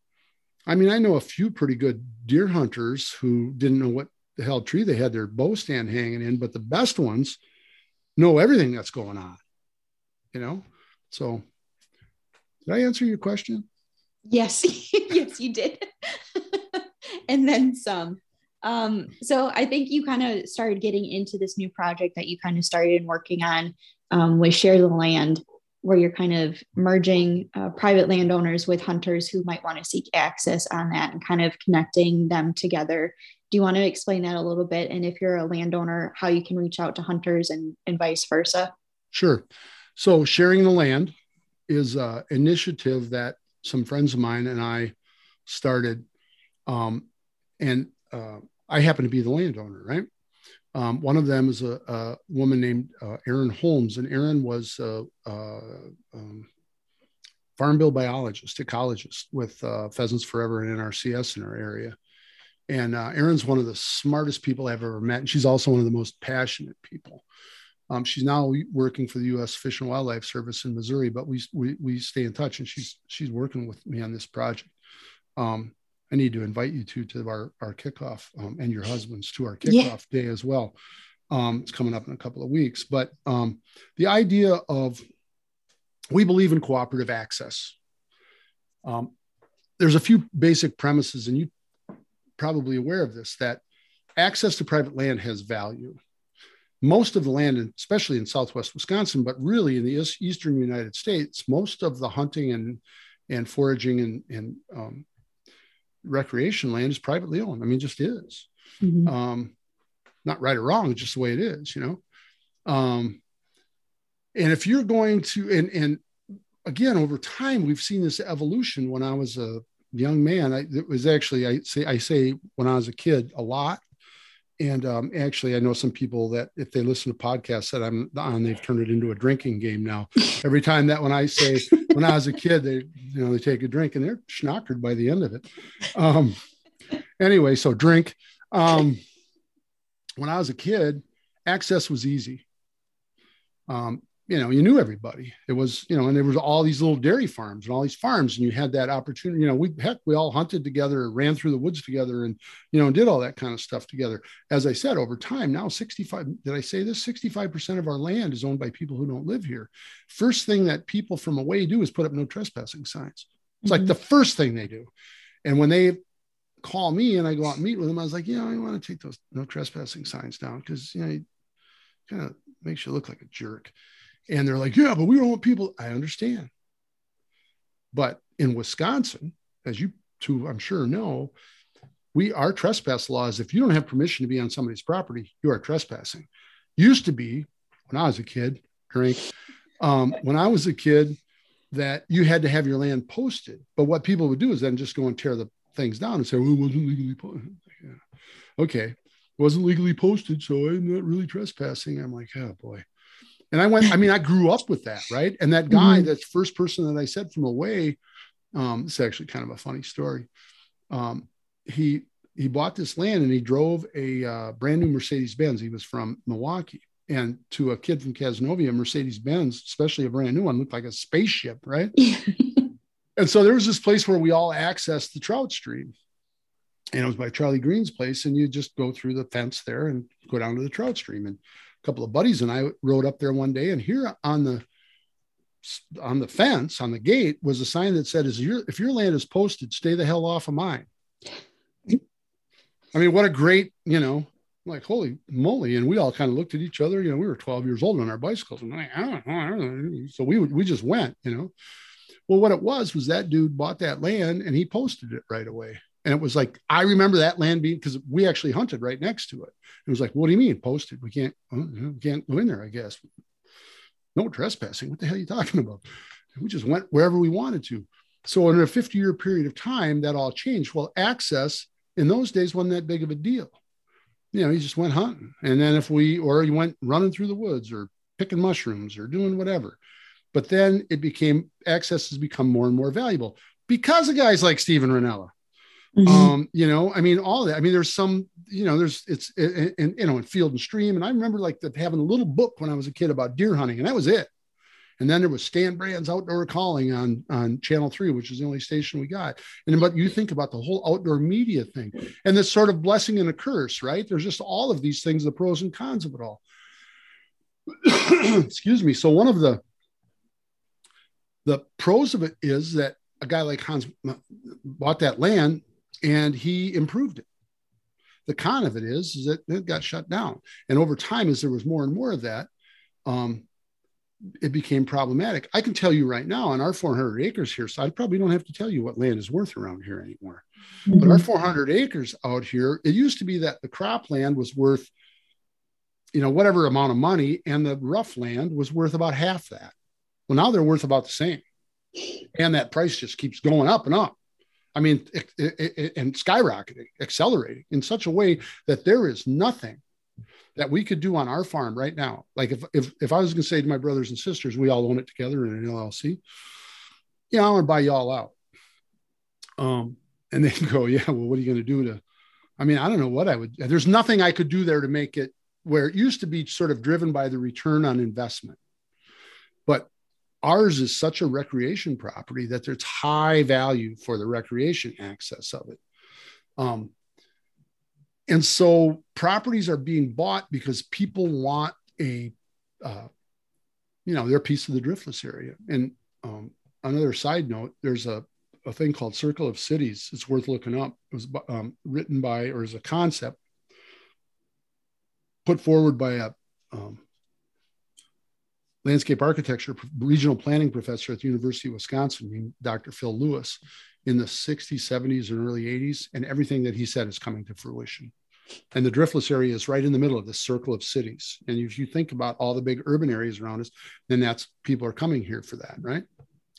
I mean, I know a few pretty good deer hunters who didn't know what the hell tree they had their bow stand hanging in, but the best ones know everything that's going on, you know? So, did I answer your question? Yes, yes, you did. and then some. Um, so I think you kind of started getting into this new project that you kind of started working on um, with Share the Land where you're kind of merging uh, private landowners with hunters who might want to seek access on that and kind of connecting them together. Do you want to explain that a little bit? And if you're a landowner, how you can reach out to hunters and, and vice versa? Sure. So, sharing the land is an initiative that some friends of mine and I started. Um, and uh, I happen to be the landowner, right? Um, one of them is a, a woman named uh, Erin Holmes, and Erin was a, a um, farm bill biologist, ecologist with uh, Pheasants Forever and NRCS in our area. And uh, Erin's one of the smartest people I've ever met, and she's also one of the most passionate people. Um, she's now working for the U.S. Fish and Wildlife Service in Missouri, but we, we we stay in touch, and she's she's working with me on this project. Um, I need to invite you to to our our kickoff um, and your husbands to our kickoff yeah. day as well. Um, it's coming up in a couple of weeks, but um, the idea of we believe in cooperative access. Um, there's a few basic premises, and you probably aware of this that access to private land has value. Most of the land, especially in Southwest Wisconsin, but really in the eastern United States, most of the hunting and and foraging and, and um, recreation land is privately owned. I mean, just is. Mm-hmm. Um, not right or wrong, just the way it is, you know. Um, and if you're going to, and and again, over time, we've seen this evolution. When I was a young man, I, it was actually I say I say when I was a kid a lot. And um, actually, I know some people that if they listen to podcasts that I'm on, they've turned it into a drinking game now. Every time that when I say when I was a kid, they you know they take a drink and they're schnockered by the end of it. Um, anyway, so drink. Um, when I was a kid, access was easy. You know, you knew everybody. It was, you know, and there was all these little dairy farms and all these farms, and you had that opportunity. You know, we heck, we all hunted together, ran through the woods together, and you know, did all that kind of stuff together. As I said, over time, now 65, did I say this? 65% of our land is owned by people who don't live here. First thing that people from away do is put up no trespassing signs. It's mm-hmm. like the first thing they do. And when they call me and I go out and meet with them, I was like, yeah, I want to take those no trespassing signs down because you know, it kind of makes you look like a jerk. And they're like, yeah, but we don't want people. I understand. But in Wisconsin, as you two, I'm sure know, we our trespass laws. If you don't have permission to be on somebody's property, you are trespassing. Used to be when I was a kid, drink. Um, when I was a kid, that you had to have your land posted. But what people would do is then just go and tear the things down and say, well, it wasn't legally posted. Yeah. Okay. It wasn't legally posted, so I'm not really trespassing. I'm like, oh boy. And I went, I mean, I grew up with that, right? And that guy, mm-hmm. that first person that I said from away, um, it's actually kind of a funny story. Um, he he bought this land and he drove a uh, brand new Mercedes Benz. He was from Milwaukee, and to a kid from Cazenovia, Mercedes Benz, especially a brand new one, looked like a spaceship, right? and so there was this place where we all accessed the trout stream. And it was by Charlie Green's place. And you just go through the fence there and go down to the trout stream. And couple of buddies and I rode up there one day, and here on the on the fence on the gate was a sign that said, "Is your if your land is posted, stay the hell off of mine." I mean, what a great, you know, like holy moly! And we all kind of looked at each other. You know, we were 12 years old on our bicycles, and like, I don't know, I don't know. so we we just went, you know. Well, what it was was that dude bought that land and he posted it right away. And it was like, I remember that land being because we actually hunted right next to it. It was like, what do you mean posted? We can't, uh, we can't go in there, I guess. No trespassing. What the hell are you talking about? we just went wherever we wanted to. So in a 50 year period of time, that all changed. Well, access in those days wasn't that big of a deal. You know, you just went hunting. And then if we, or you went running through the woods or picking mushrooms or doing whatever. But then it became access has become more and more valuable because of guys like Steven Rinella. Mm-hmm. Um, you know, I mean, all that. I mean, there's some, you know, there's it's in, you know, in Field and Stream. And I remember like the, having a little book when I was a kid about deer hunting, and that was it. And then there was Stan Brand's Outdoor Calling on on Channel Three, which is the only station we got. And but you think about the whole outdoor media thing, and this sort of blessing and a curse, right? There's just all of these things, the pros and cons of it all. Excuse me. So one of the the pros of it is that a guy like Hans bought that land and he improved it. The con of it is, is that it got shut down. And over time, as there was more and more of that, um, it became problematic. I can tell you right now on our 400 acres here, so I probably don't have to tell you what land is worth around here anymore. Mm-hmm. But our 400 acres out here, it used to be that the cropland was worth, you know, whatever amount of money, and the rough land was worth about half that. Well, now they're worth about the same. And that price just keeps going up and up. I mean, it, it, it, and skyrocketing, accelerating in such a way that there is nothing that we could do on our farm right now. Like if if, if I was going to say to my brothers and sisters, we all own it together in an LLC, yeah, I want to buy you all out. Um, and they go, yeah, well, what are you going to do to? I mean, I don't know what I would. There's nothing I could do there to make it where it used to be sort of driven by the return on investment. But ours is such a recreation property that there's high value for the recreation access of it. Um, and so properties are being bought because people want a, uh, you know, their piece of the driftless area. And um, another side note, there's a, a thing called Circle of Cities. It's worth looking up. It was um, written by, or is a concept put forward by a um, landscape architecture regional planning professor at the University of Wisconsin named Dr. Phil Lewis in the 60s, 70s, and early 80s. And everything that he said is coming to fruition. And the driftless area is right in the middle of this circle of cities. And if you think about all the big urban areas around us, then that's people are coming here for that, right?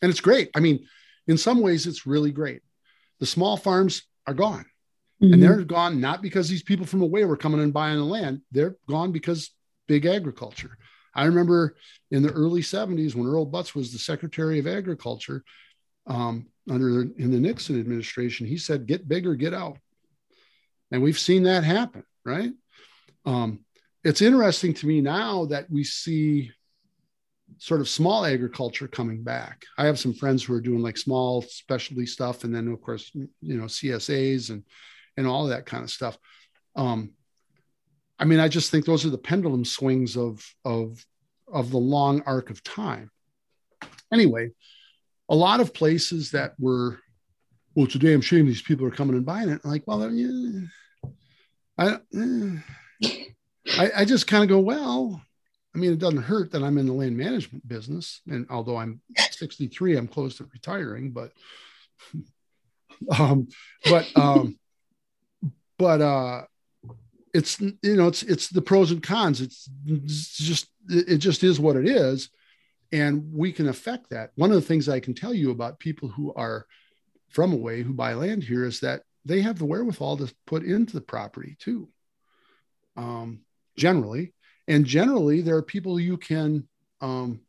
and it's great. I mean, in some ways, it's really great. The small farms are gone. Mm-hmm. And they're gone not because these people from away were coming and buying the land. They're gone because big agriculture. I remember in the early 70s when Earl Butz was the Secretary of Agriculture um, under in the Nixon administration, he said, "Get bigger, get out," and we've seen that happen. Right? Um, it's interesting to me now that we see sort of small agriculture coming back. I have some friends who are doing like small specialty stuff, and then of course, you know, CSAs and and all that kind of stuff. Um, I mean, I just think those are the pendulum swings of of of the long arc of time. Anyway, a lot of places that were, well, it's a damn shame these people are coming and buying it. Like, well, yeah, I, eh. I, I just kind of go, well, I mean, it doesn't hurt that I'm in the land management business. And although I'm 63, I'm close to retiring, but, um, but, um, but, uh, it's, you know, it's, it's the pros and cons. It's, just, it just is what it is. And we can affect that. One of the things I can tell you about people who are from away who buy land here is that they have the wherewithal to put into the property too. Um, generally, and generally there are people you can um,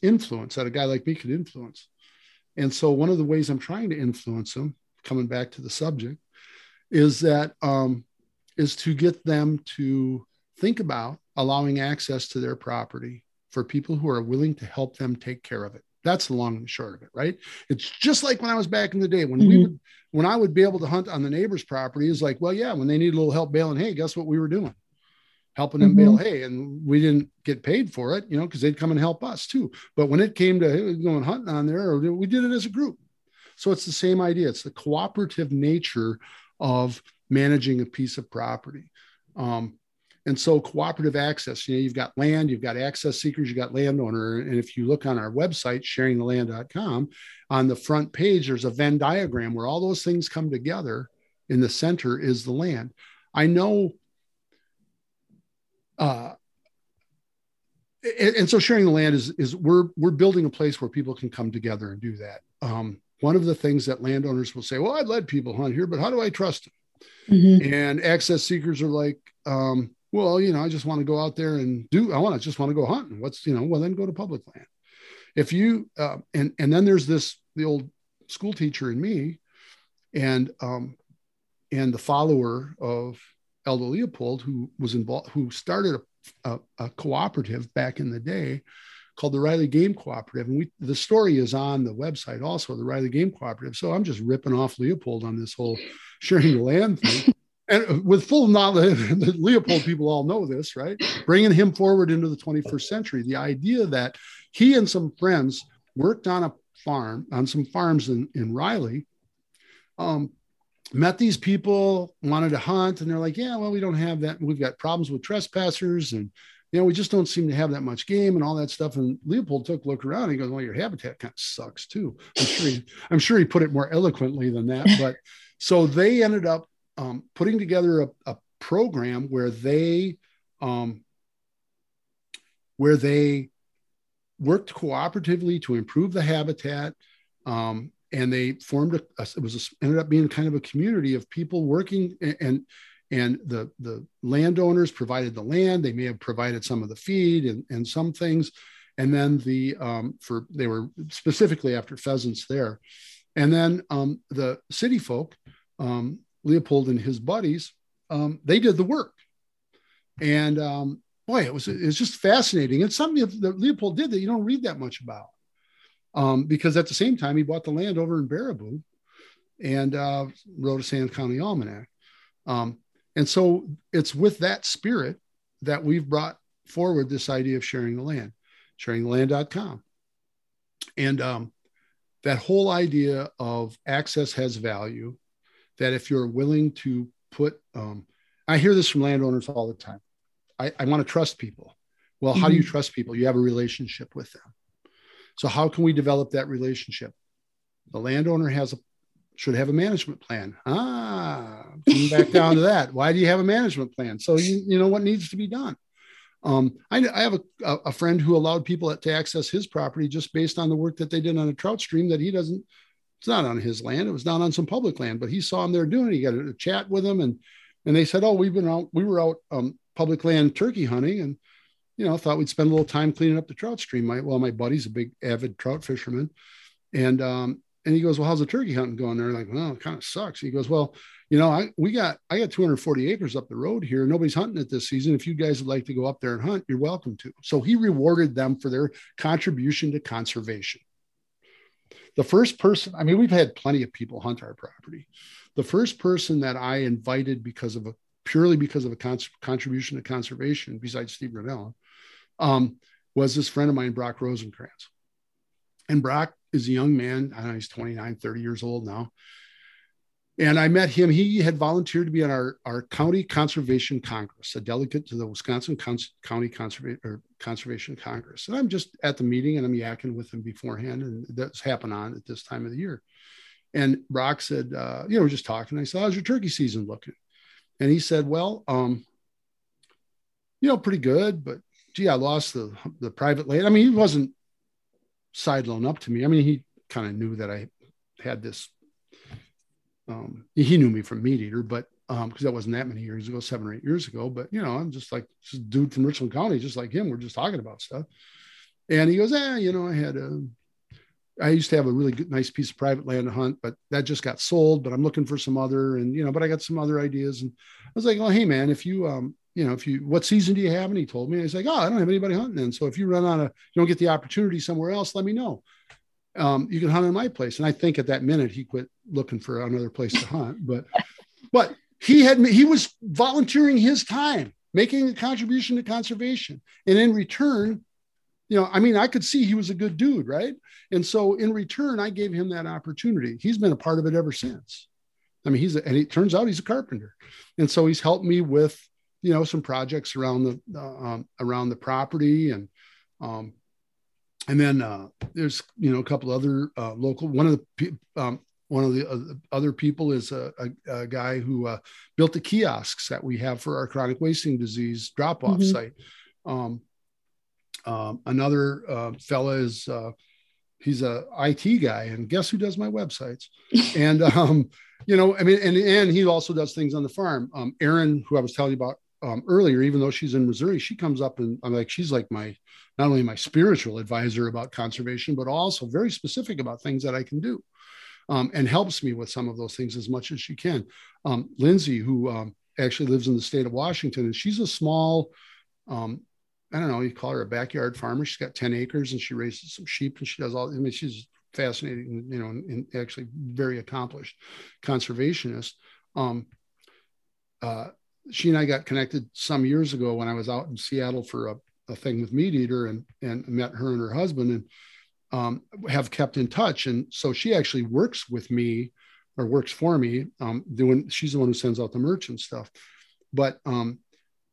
influence that a guy like me could influence and so one of the ways i'm trying to influence them coming back to the subject is that um, is to get them to think about allowing access to their property for people who are willing to help them take care of it. That's the long and short of it right? It's just like when i was back in the day when mm-hmm. we would when i would be able to hunt on the neighbor's property is like well yeah when they need a little help bailing hay guess what we were doing? Helping them mm-hmm. bale hay and we didn't get paid for it you know because they'd come and help us too. But when it came to going hunting on there we did it as a group. So it's the same idea. It's the cooperative nature of managing a piece of property um, and so cooperative access you know you've got land you've got access seekers you've got landowner and if you look on our website sharingtheland.com on the front page there's a venn diagram where all those things come together in the center is the land i know uh, and, so sharing the land is is we're we're building a place where people can come together and do that. Um, one of the things that landowners will say, well, I'd let people hunt here, but how do I trust them? Mm-hmm. And access seekers are like, um, well, you know, I just want to go out there and do. I want to just want to go hunting. What's you know, well, then go to public land. If you uh, and and then there's this the old school teacher in me, and um, and the follower of Aldo Leopold, who was involved, who started a, a, a, cooperative back in the day called the Riley Game Cooperative. And we, the story is on the website also, the Riley Game Cooperative. So I'm just ripping off Leopold on this whole sharing the land thing. and with full knowledge, the Leopold people all know this, right? Bringing him forward into the 21st century. The idea that he and some friends worked on a farm, on some farms in, in Riley, um, met these people, wanted to hunt, and they're like, yeah, well, we don't have that. We've got problems with trespassers, and you know, we just don't seem to have that much game and all that stuff. And Leopold took a look around. And he goes, well, your habitat kind of sucks too. I'm sure he, I'm sure he put it more eloquently than that. But so they ended up um, putting together a, a program where they um, where they worked cooperatively to improve the habitat. Um, and they formed a, a it was a, ended up being kind of a community of people working and and the the landowners provided the land. They may have provided some of the feed and, and some things. And then the um, for they were specifically after pheasants there. And then um, the city folk um, leopold and his buddies um, they did the work. And um, boy it was it was just fascinating. It's something that leopold did that you don't read that much about um, because at the same time he bought the land over in Baraboo and uh, wrote a Sand County Almanac. Um, and so it's with that spirit that we've brought forward this idea of sharing the land, sharingtheland.com. And um, that whole idea of access has value, that if you're willing to put, um, I hear this from landowners all the time. I, I want to trust people. Well, how mm-hmm. do you mm-hmm. trust people? You have a relationship with them. So how can we develop that relationship? The landowner has a should have a management plan. Ah, coming back down to that. Why do you have a management plan? So you, you know what needs to be done. Um, I, I have a, a friend who allowed people to access his property just based on the work that they did on a trout stream that he doesn't. It's not on his land; it was down on some public land. But he saw him there doing it. He got a, chat with him, and and they said, "Oh, we've been out. We were out um, public land turkey hunting, and you know, thought we'd spend a little time cleaning up the trout stream. My well, my buddy's a big avid trout fisherman, and um, and he goes, well, how's the turkey hunting going? They're like, well, it kind of sucks. He goes, well, you know, I we got I got 240 acres up the road here. Nobody's hunting it this season. If you guys would like to go up there and hunt, you're welcome to. So he rewarded them for their contribution to conservation. The first person, I mean, we've had plenty of people hunt our property. The first person that I invited because of a purely because of a con- contribution to conservation, besides Steve Rinella, um, was this friend of mine, Brock Rosenkrantz. And Brock is a young man. I don't know, he's 29, 30 years old now. And I met him. He had volunteered to be on our, our county conservation congress, a delegate to the Wisconsin County Conserva- Conservation Congress. And I'm just at the meeting and I'm yakking with him beforehand. And that's happened on at this time of the year. And Brock said, uh, you know, we're just talking. I said, how's your turkey season looking? And he said, well, um, you know, pretty good, but gee, I lost the the private land. I mean, he wasn't sideline up to me. I mean, he kind of knew that I had this. Um, he knew me from Meat Eater, but because um, that wasn't that many years ago, seven or eight years ago. But you know, I'm just like dude from Richland County, just like him. We're just talking about stuff. And he goes, "Yeah, you know, I had a, I used to have a really good, nice piece of private land to hunt, but that just got sold. But I'm looking for some other, and you know, but I got some other ideas. And I was like, "Oh, hey, man, if you, um, you know, if you, what season do you have? And he told me, he's like, oh, I don't have anybody hunting then. So if you run out of, you don't get the opportunity somewhere else, let me know. Um, you can hunt in my place. And I think at that minute he quit looking for another place to hunt, but, but he had, he was volunteering his time, making a contribution to conservation. And in return, you know, I mean, I could see he was a good dude, right? And so in return, I gave him that opportunity. He's been a part of it ever since. I mean, he's a, and it turns out he's a carpenter, and so he's helped me with you know some projects around the uh, um, around the property and um, and then uh, there's you know a couple other uh, local one of the um, one of the other people is a, a, a guy who uh, built the kiosks that we have for our chronic wasting disease drop off mm-hmm. site. Um, um, another uh, fella is uh, he's a IT guy, and guess who does my websites? and um, you know, I mean, and and he also does things on the farm. Um, Erin, who I was telling you about um, earlier, even though she's in Missouri, she comes up and I'm like, she's like my not only my spiritual advisor about conservation, but also very specific about things that I can do, um, and helps me with some of those things as much as she can. Um, Lindsay, who um, actually lives in the state of Washington, and she's a small, um, I don't know, you call her a backyard farmer. She's got 10 acres and she raises some sheep and she does all, I mean, she's fascinating, you know, and actually very accomplished conservationist. Um, uh, she and I got connected some years ago when I was out in Seattle for a, a thing with MeatEater and and met her and her husband and um, have kept in touch. And so she actually works with me or works for me um, doing. She's the one who sends out the merch and stuff, but um,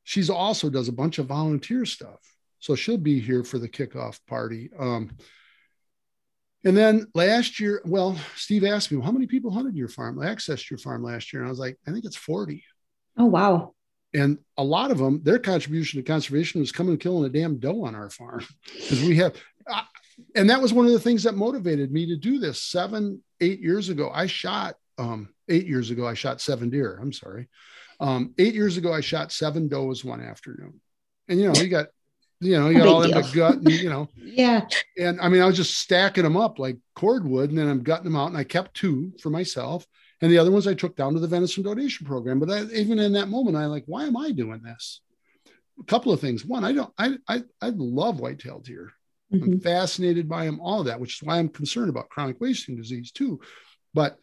she's also does a bunch of volunteer stuff. So she'll be here for the kickoff party. Um, and then last year, well, Steve asked me, well, how many people hunted your farm, accessed your farm last year? And I was like, I think it's 40. Oh, wow. And a lot of them, their contribution to conservation was coming and killing a damn doe on our farm because we have, uh, and that was one of the things that motivated me to do this seven, eight years ago. I shot, um, eight years ago, I shot seven deer. I'm sorry. Um, eight years ago, I shot seven does one afternoon. And, you know, you got, you know, you got all in the gut, and, you know. yeah. And I mean, I was just stacking them up like cordwood, and then I'm gutting them out, and I kept two for myself and the other ones I took down to the venison donation program. But I, even in that moment, I like, why am I doing this? A couple of things. One, I don't, I, I, I love white-tailed deer. Mm-hmm. I'm fascinated by them, all of that, which is why I'm concerned about chronic wasting disease too. But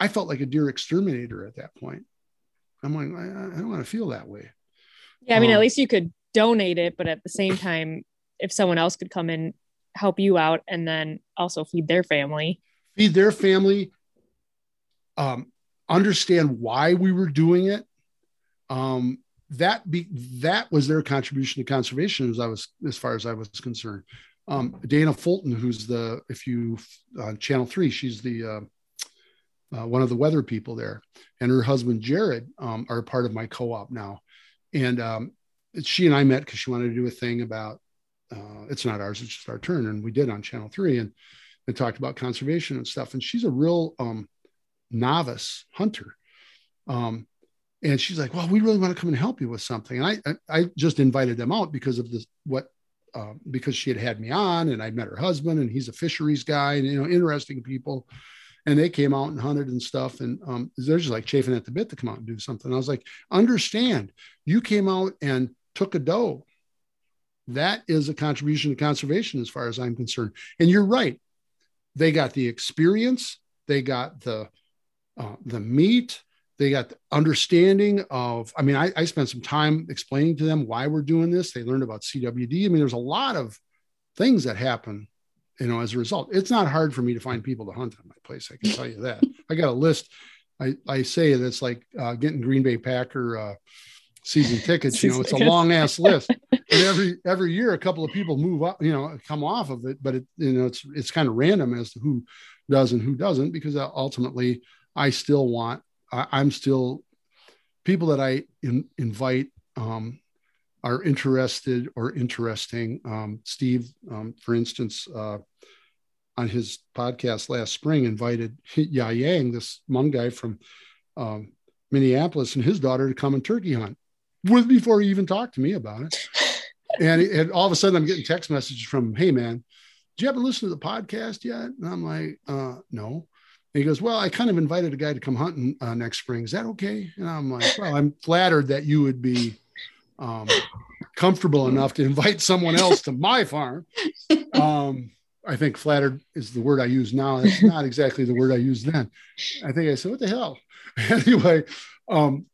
I felt like a deer exterminator at that point. I'm like, I, I don't want to feel that way. Yeah, I mean, um, at least you could donate it, but at the same time, if someone else could come and help you out and then also feed their family, feed their family, um, understand why we were doing it. Um, that be that was their contribution to conservation as I was as far as I was concerned. Um, Dana Fulton, who's the if you on uh, Channel Three, she's the uh, uh, one of the weather people there, and her husband Jared um, are part of my co-op now, and um, she and I met because she wanted to do a thing about uh, it's not ours, it's just our turn, and we did on Channel Three, and and talked about conservation and stuff. And she's a real um, novice hunter. Um, and she's like, "Well, we really want to come and help you with something." And I, I, just invited them out because of this, what, uh, because she had had me on, and I met her husband, and he's a fisheries guy, and you know, interesting people. And they came out and hunted and stuff, and um, they're just like chafing at the bit to come out and do something. I was like, "Understand? You came out and took a doe. That is a contribution to conservation, as far as I'm concerned." And you're right. They got the experience. They got the uh, the meat they got the understanding of i mean I, I spent some time explaining to them why we're doing this. They learned about cwd i mean there's a lot of things that happen you know as a result. It's not hard for me to find people to hunt on my place i can tell you that. I got a list. I i say that's like uh, getting green bay packer uh, season tickets you know it's a long ass list. And every every year a couple of people move up you know come off of it but it you know it's it's kind of random as to who does and who doesn't because ultimately i still want I, am still people that I in, invite um, are interested or interesting. Um, Steve, um, for instance, uh, on his podcast last spring, invited Ya Yang, this Hmong guy from um, Minneapolis, and his daughter to come and turkey hunt with before he even talked to me about it. and, and all of a sudden, I'm getting text messages from "Hey man, did you ever listen to the podcast yet?" And I'm like, uh, "No." He goes, Well, I kind of invited a guy to come hunting uh, next spring. Is that okay? And I'm like, Well, I'm flattered that you would be um, comfortable enough to invite someone else to my farm. Um, I think flattered is the word I use now. It's not exactly the word I used then. I think I said, What the hell? anyway, um,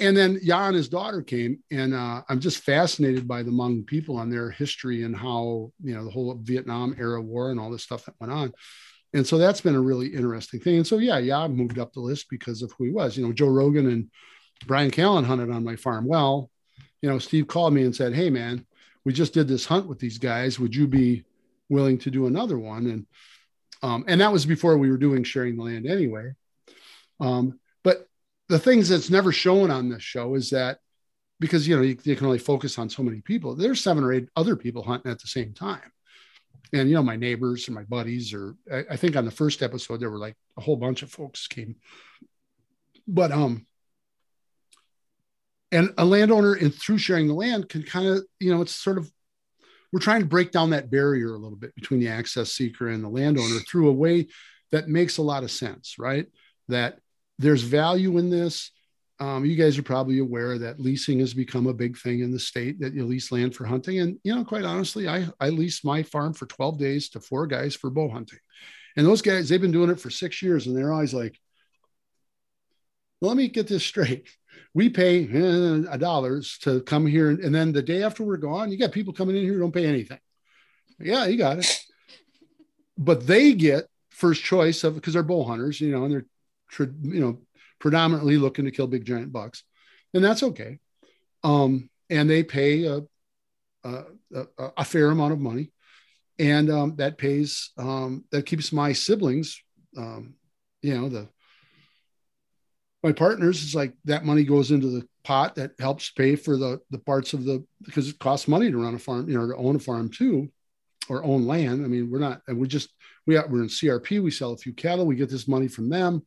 and then Jan, and his daughter came, and uh, I'm just fascinated by the Hmong people and their history and how, you know, the whole Vietnam era war and all this stuff that went on and so that's been a really interesting thing. And so yeah, yeah, I moved up the list because of who he was. You know, Joe Rogan and Bryan Callen hunted on my farm. Well, you know, Steve called me and said, "Hey, man, we just did this hunt with these guys. Would you be willing to do another one?" And um, and that was before we were doing sharing the land anyway. Um, but the things that's never shown on this show is that because you know you, you can only focus on so many people. There's seven or eight other people hunting at the same time and you know my neighbors or my buddies or I, I, think on the first episode there were like a whole bunch of folks came. But um and a landowner and through sharing the land can kind of you know it's sort of we're trying to break down that barrier a little bit between the access seeker and the landowner through a way that makes a lot of sense right? That there's value in this um, you guys are probably aware that leasing has become a big thing in the state that you lease land for hunting. And, you know, quite honestly, I, I leased my farm for 12 days to four guys for bow hunting. And those guys, they've been doing it for six years and they're always like, let me get this straight. We pay uh, dollars to come here. And then the day after we're gone, you got people coming in here who don't pay anything. Yeah, you got it. But they get first choice of because they're bow hunters, you know, and they're, you know, predominantly looking to kill big giant bucks, and that's okay. Um, and they pay a, a, a, fair amount of money, and um, that pays um, that keeps my siblings, um, you know, the my partners is like that money goes into the pot that helps pay for the the parts of the because it costs money to run a farm, you know, to own a farm too, or own land. I mean, we're not, and we just we we're in CRP. We sell a few cattle. We get this money from them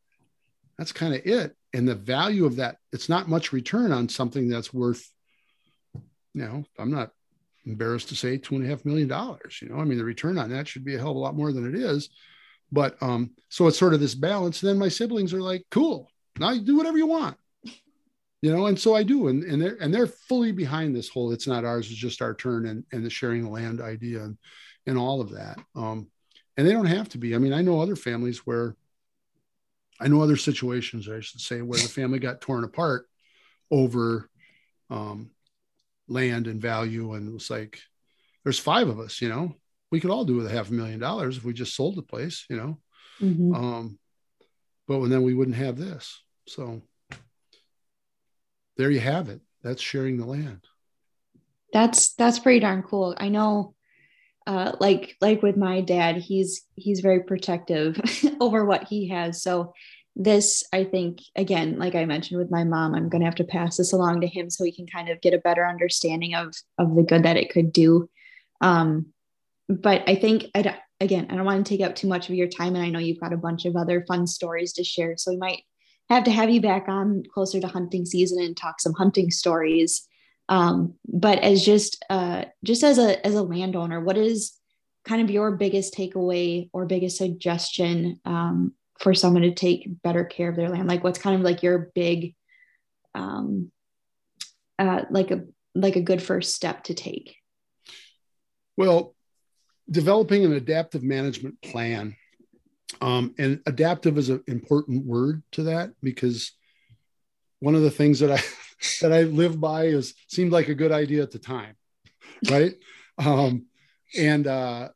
that's kind of it. And the value of that, it's not much return on something that's worth, you know, I'm not embarrassed to say two and a half million dollars. You know, I mean, the return on that should be a hell of a lot more than it is. But um, so it's sort of this balance. And then my siblings are like, cool, now you do whatever you want. You know, and so I do, and, and they're and they're fully behind this whole it's not ours, it's just our turn and, and the sharing the land idea and and all of that. Um, and they don't have to be. I mean, I know other families where I know other situations, I should say, where the family got torn apart over um, land and value. And it was like, there's five of us, you know, we could all do with a half a million dollars if we just sold the place, you know. Mm-hmm. Um, but then we wouldn't have this. So there you have it. That's sharing the land. That's that's pretty darn cool. I know uh, like like with my dad he's he's very protective over what he has. So this i think again like i mentioned with my mom i'm going to have to pass this along to him so he can kind of get a better understanding of of the good that it could do. Um but i think i again i don't want to take up too much of your time and i know you've got a bunch of other fun stories to share so we might have to have you back on closer to hunting season and talk some hunting stories um but as just uh just as a as a landowner what is kind of your biggest takeaway or biggest suggestion um, for someone to take better care of their land? Like what's kind of like your big um uh like a like a good first step to take? Well developing an adaptive management plan um, and adaptive is an important word to that because one of the things that i that i live by is seemed like a good idea at the time right um, and uh,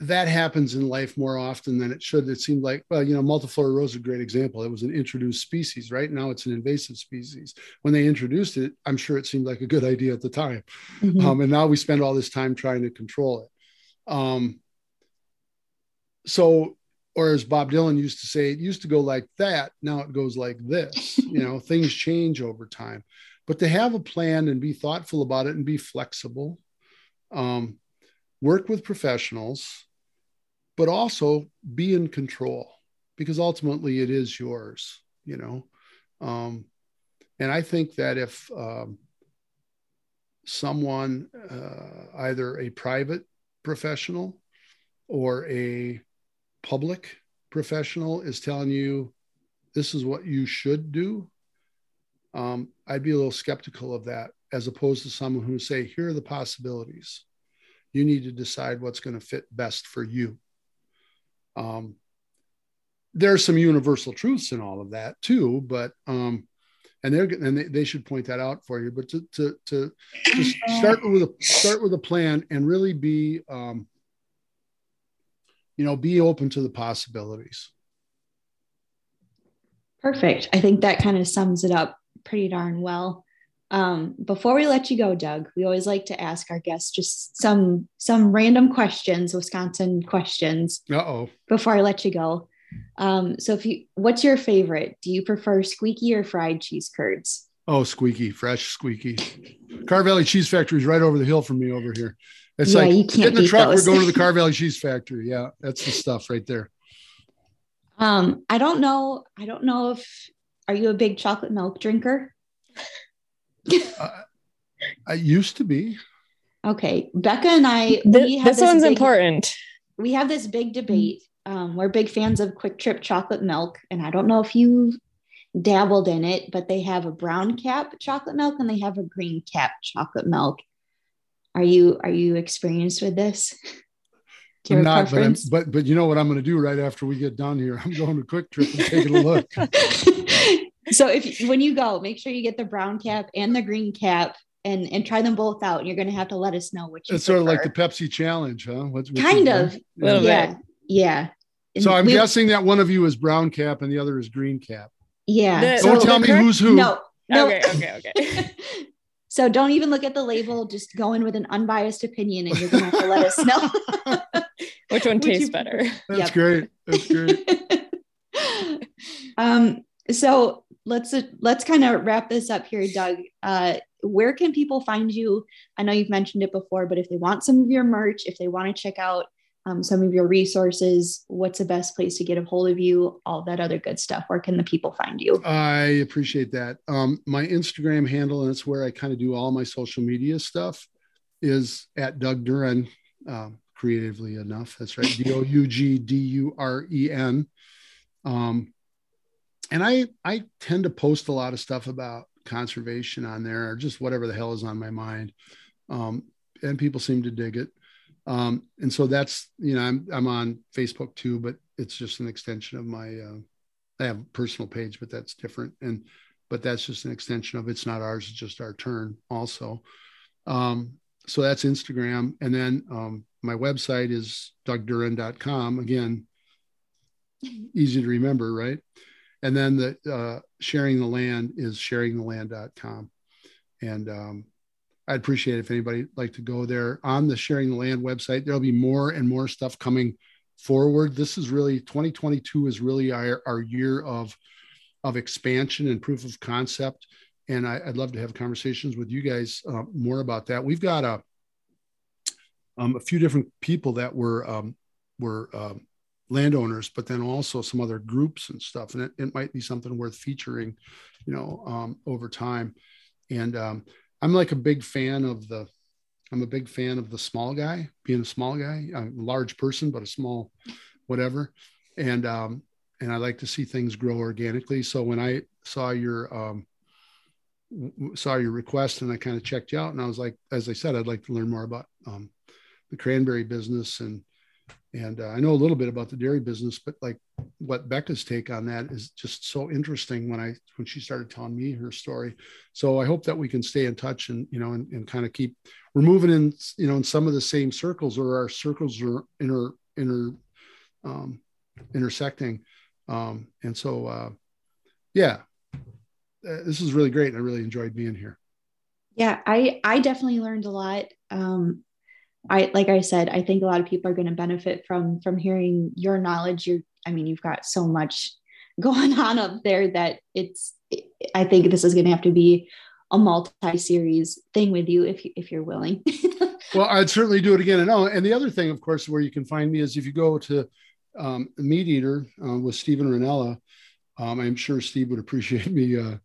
that happens in life more often than it should. It seemed like, well, you know, multiflora rose is a great example. It was an introduced species, right? Now it's an invasive species. When they introduced it, I'm sure it seemed like a good idea at the time. Mm-hmm. Um, and now we spend all this time trying to control it. Um, so, or as Bob Dylan used to say, it used to go like that. Now it goes like this. you know, things change over time. But to have a plan and be thoughtful about it and be flexible, um, work with professionals but also be in control because ultimately it is yours, you know. Um, and I think that if um, someone, uh, either a private professional or a public professional, is telling you this is what you should do, um, I'd be a little skeptical of that as opposed to someone who say, here are the possibilities. You need to decide what's going to fit best for you. Um, there are some universal truths in all of that too, but um, and they're and they, they should point that out for you. But to to to, start with a start with a plan and really be um, you know be open to the possibilities. Perfect. I think that kind of sums it up pretty darn well. Um, before we let you go, Doug, we always like to ask our guests just some some random questions, Wisconsin questions. Uh oh. Before I let you go, um, so if you, what's your favorite? Do you prefer squeaky or fried cheese curds? Oh, squeaky, fresh squeaky. Carr Valley Cheese Factory is right over the hill from me over here. It's yeah, like you can't get in the truck. Those. We're going to the Carr Valley Cheese Factory. Yeah, that's the stuff right there. Um, I don't know. I don't know if are you a big chocolate milk drinker? uh, I used to be. Okay, Becca and I. Th- this, this, one's big, important. We have this big debate. Um, we're big fans of Kwik Trip chocolate milk, and I don't know if you've dabbled in it, but they have a brown cap chocolate milk and they have a green cap chocolate milk. Are you are you experienced with this? I'm not, but, I'm, but but you know what I'm going to do right after we get done here? I'm going to Kwik Trip and taking a look. so if when you go, make sure you get the brown cap and the green cap and and try them both out. And you're going to have to let us know which. It's sort of like the Pepsi challenge, huh? What's, kind of. Yeah. yeah. yeah. So I'm we, guessing that one of you is brown cap and the other is green cap. Yeah. The, don't so tell me correct? who's who. No. No. Okay. Okay. Okay. so don't even look at the label. Just go in with an unbiased opinion, and you're going to have to let us know which one tastes better. That's yep. great. That's great. um. So let's uh, let's kind of wrap this up here, Doug. Uh, where can people find you? I know you've mentioned it before, but if they want some of your merch, if they want to check out um, some of your resources, what's the best place to get a hold of you? All that other good stuff. Where can the people find you? I appreciate that. Um, my Instagram handle, and it's where I kind of do all my social media stuff, is at Doug Duren. Um, creatively enough, that's right. D O U G D U R E N. Um, and I I tend to post a lot of stuff about conservation on there or just whatever the hell is on my mind. Um, and people seem to dig it. Um, and so that's you know I'm I'm on Facebook too, but it's just an extension of my uh, I have a personal page, but that's different. And but that's just an extension of it's not ours, it's just our turn also. Um, so that's Instagram. And then um, my website is dougduren.com. Again, easy to remember, right? and then the uh, sharing the land is sharingtheland.com and um, i'd appreciate if anybody like to go there on the sharing the land website there'll be more and more stuff coming forward. This is really 2022 is really our, our year of of expansion and proof of concept. And I, would love to have conversations with you guys uh, more about that. We've got a um, a few different people that were um, were um, landowners, but then also some other groups and stuff. And it, it might be something worth featuring, you know, um, over time. And um, I'm like a big fan of the I'm a big fan of the small guy, being a small guy, a large person, but a small whatever. And um, and I like to see things grow organically. So when I saw your um, saw your request and I kind of checked you out, and I was like, as I said, I'd like to learn more about um, the cranberry business and and uh, I know a little bit about the dairy business, but like what Becca's take on that is just so interesting when I when she started telling me her story. So I hope that we can stay in touch and you know and, and kind of keep we're moving in you know in some of the same circles or our circles are inter inter um, intersecting. Um, and so uh, yeah, uh, this is really great. I really enjoyed being here. Yeah, I I definitely learned a lot. Um, I like I said, I think a lot of people are going to benefit from from hearing your knowledge. You, I mean, you've got so much going on up there that it's. I think this is going to have to be a multi-series thing with you if you if you're willing. well, I'd certainly do it again. And oh, and the other thing, of course, where you can find me is if you go to um, Meat Eater uh, with Steven Rinella. Um, I'm sure Steve would appreciate me uh,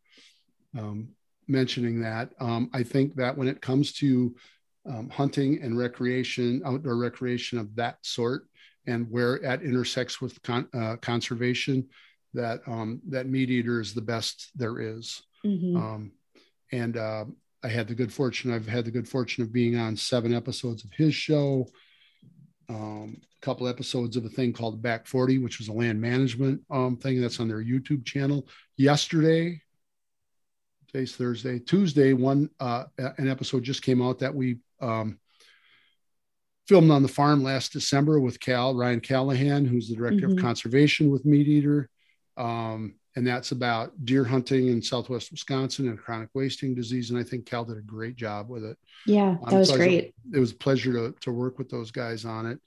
um, mentioning that. Um, I think that when it comes to um, hunting and recreation, outdoor recreation of that sort, and where it intersects with con- uh, conservation, that um, that meat eater is the best there is. Mm-hmm. Um, and uh, I had the good fortune. I've had the good fortune of being on seven episodes of his show, um, a couple episodes of a thing called Back Forty, which was a land management um, thing that's on their YouTube channel. Yesterday, today's Thursday, Tuesday, one uh, an episode just came out that we um, filmed on the farm last December with Cal Ryan Callahan, who's the director mm-hmm. of conservation with Meat Eater, um, and that's about deer hunting in Southwest Wisconsin and chronic wasting disease. And I think Cal did a great job with it. Yeah, that um, was so great. It was, a, it was, a, pleasure to to work with those guys on it,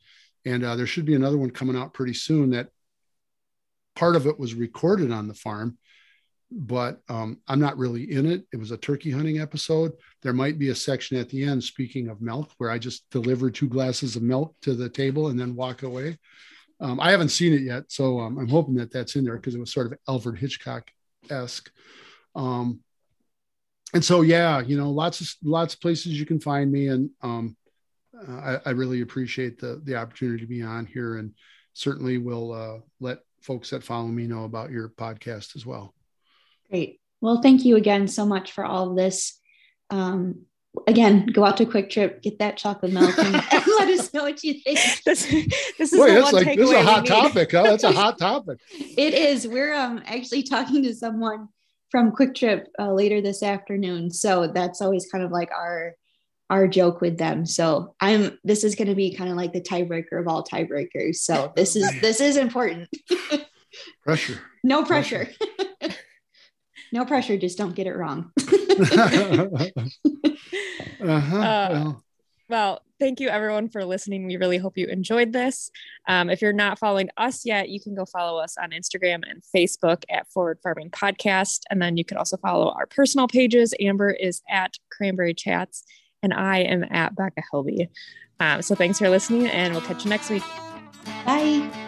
and uh, there should be another one coming out pretty soon. That part of it was recorded on the farm but um, I'm not really in it. It was a turkey hunting episode. There might be a section at the end, speaking of milk, where I just deliver two glasses of milk to the table and then walk away. Um, I haven't seen it yet, so um, I'm hoping that that's in there because it was sort of Alfred Hitchcock esque. Um, and so, yeah, you know, lots of lots of places you can find me, and um, I, I, really appreciate the the opportunity to be on here, and certainly will uh, let folks that follow me know about your podcast as well. Great. Well, thank you again so much for all of this. Um, again, go out to Kwik Trip, get that chocolate milk, and, and let us know what you think. This, this is Boy, that's like this is a hot topic. Huh? That's a hot topic. it is. We're um, actually talking to someone from Kwik Trip uh, later this afternoon, so that's always kind of like our our joke with them. So I'm. This is going to be kind of like the tiebreaker of all tiebreakers. So this is this is important. pressure. No pressure. pressure no pressure just don't get it wrong. Uh-huh. uh, well. well thank you everyone for listening. We really hope you enjoyed this. Um, if you're not following us yet you can go follow us on instagram and facebook at forward farming podcast. And then you can also follow our personal pages. Amber is at cranberry chats and i am at becca helby. Um, so thanks for listening and we'll catch you next week. Bye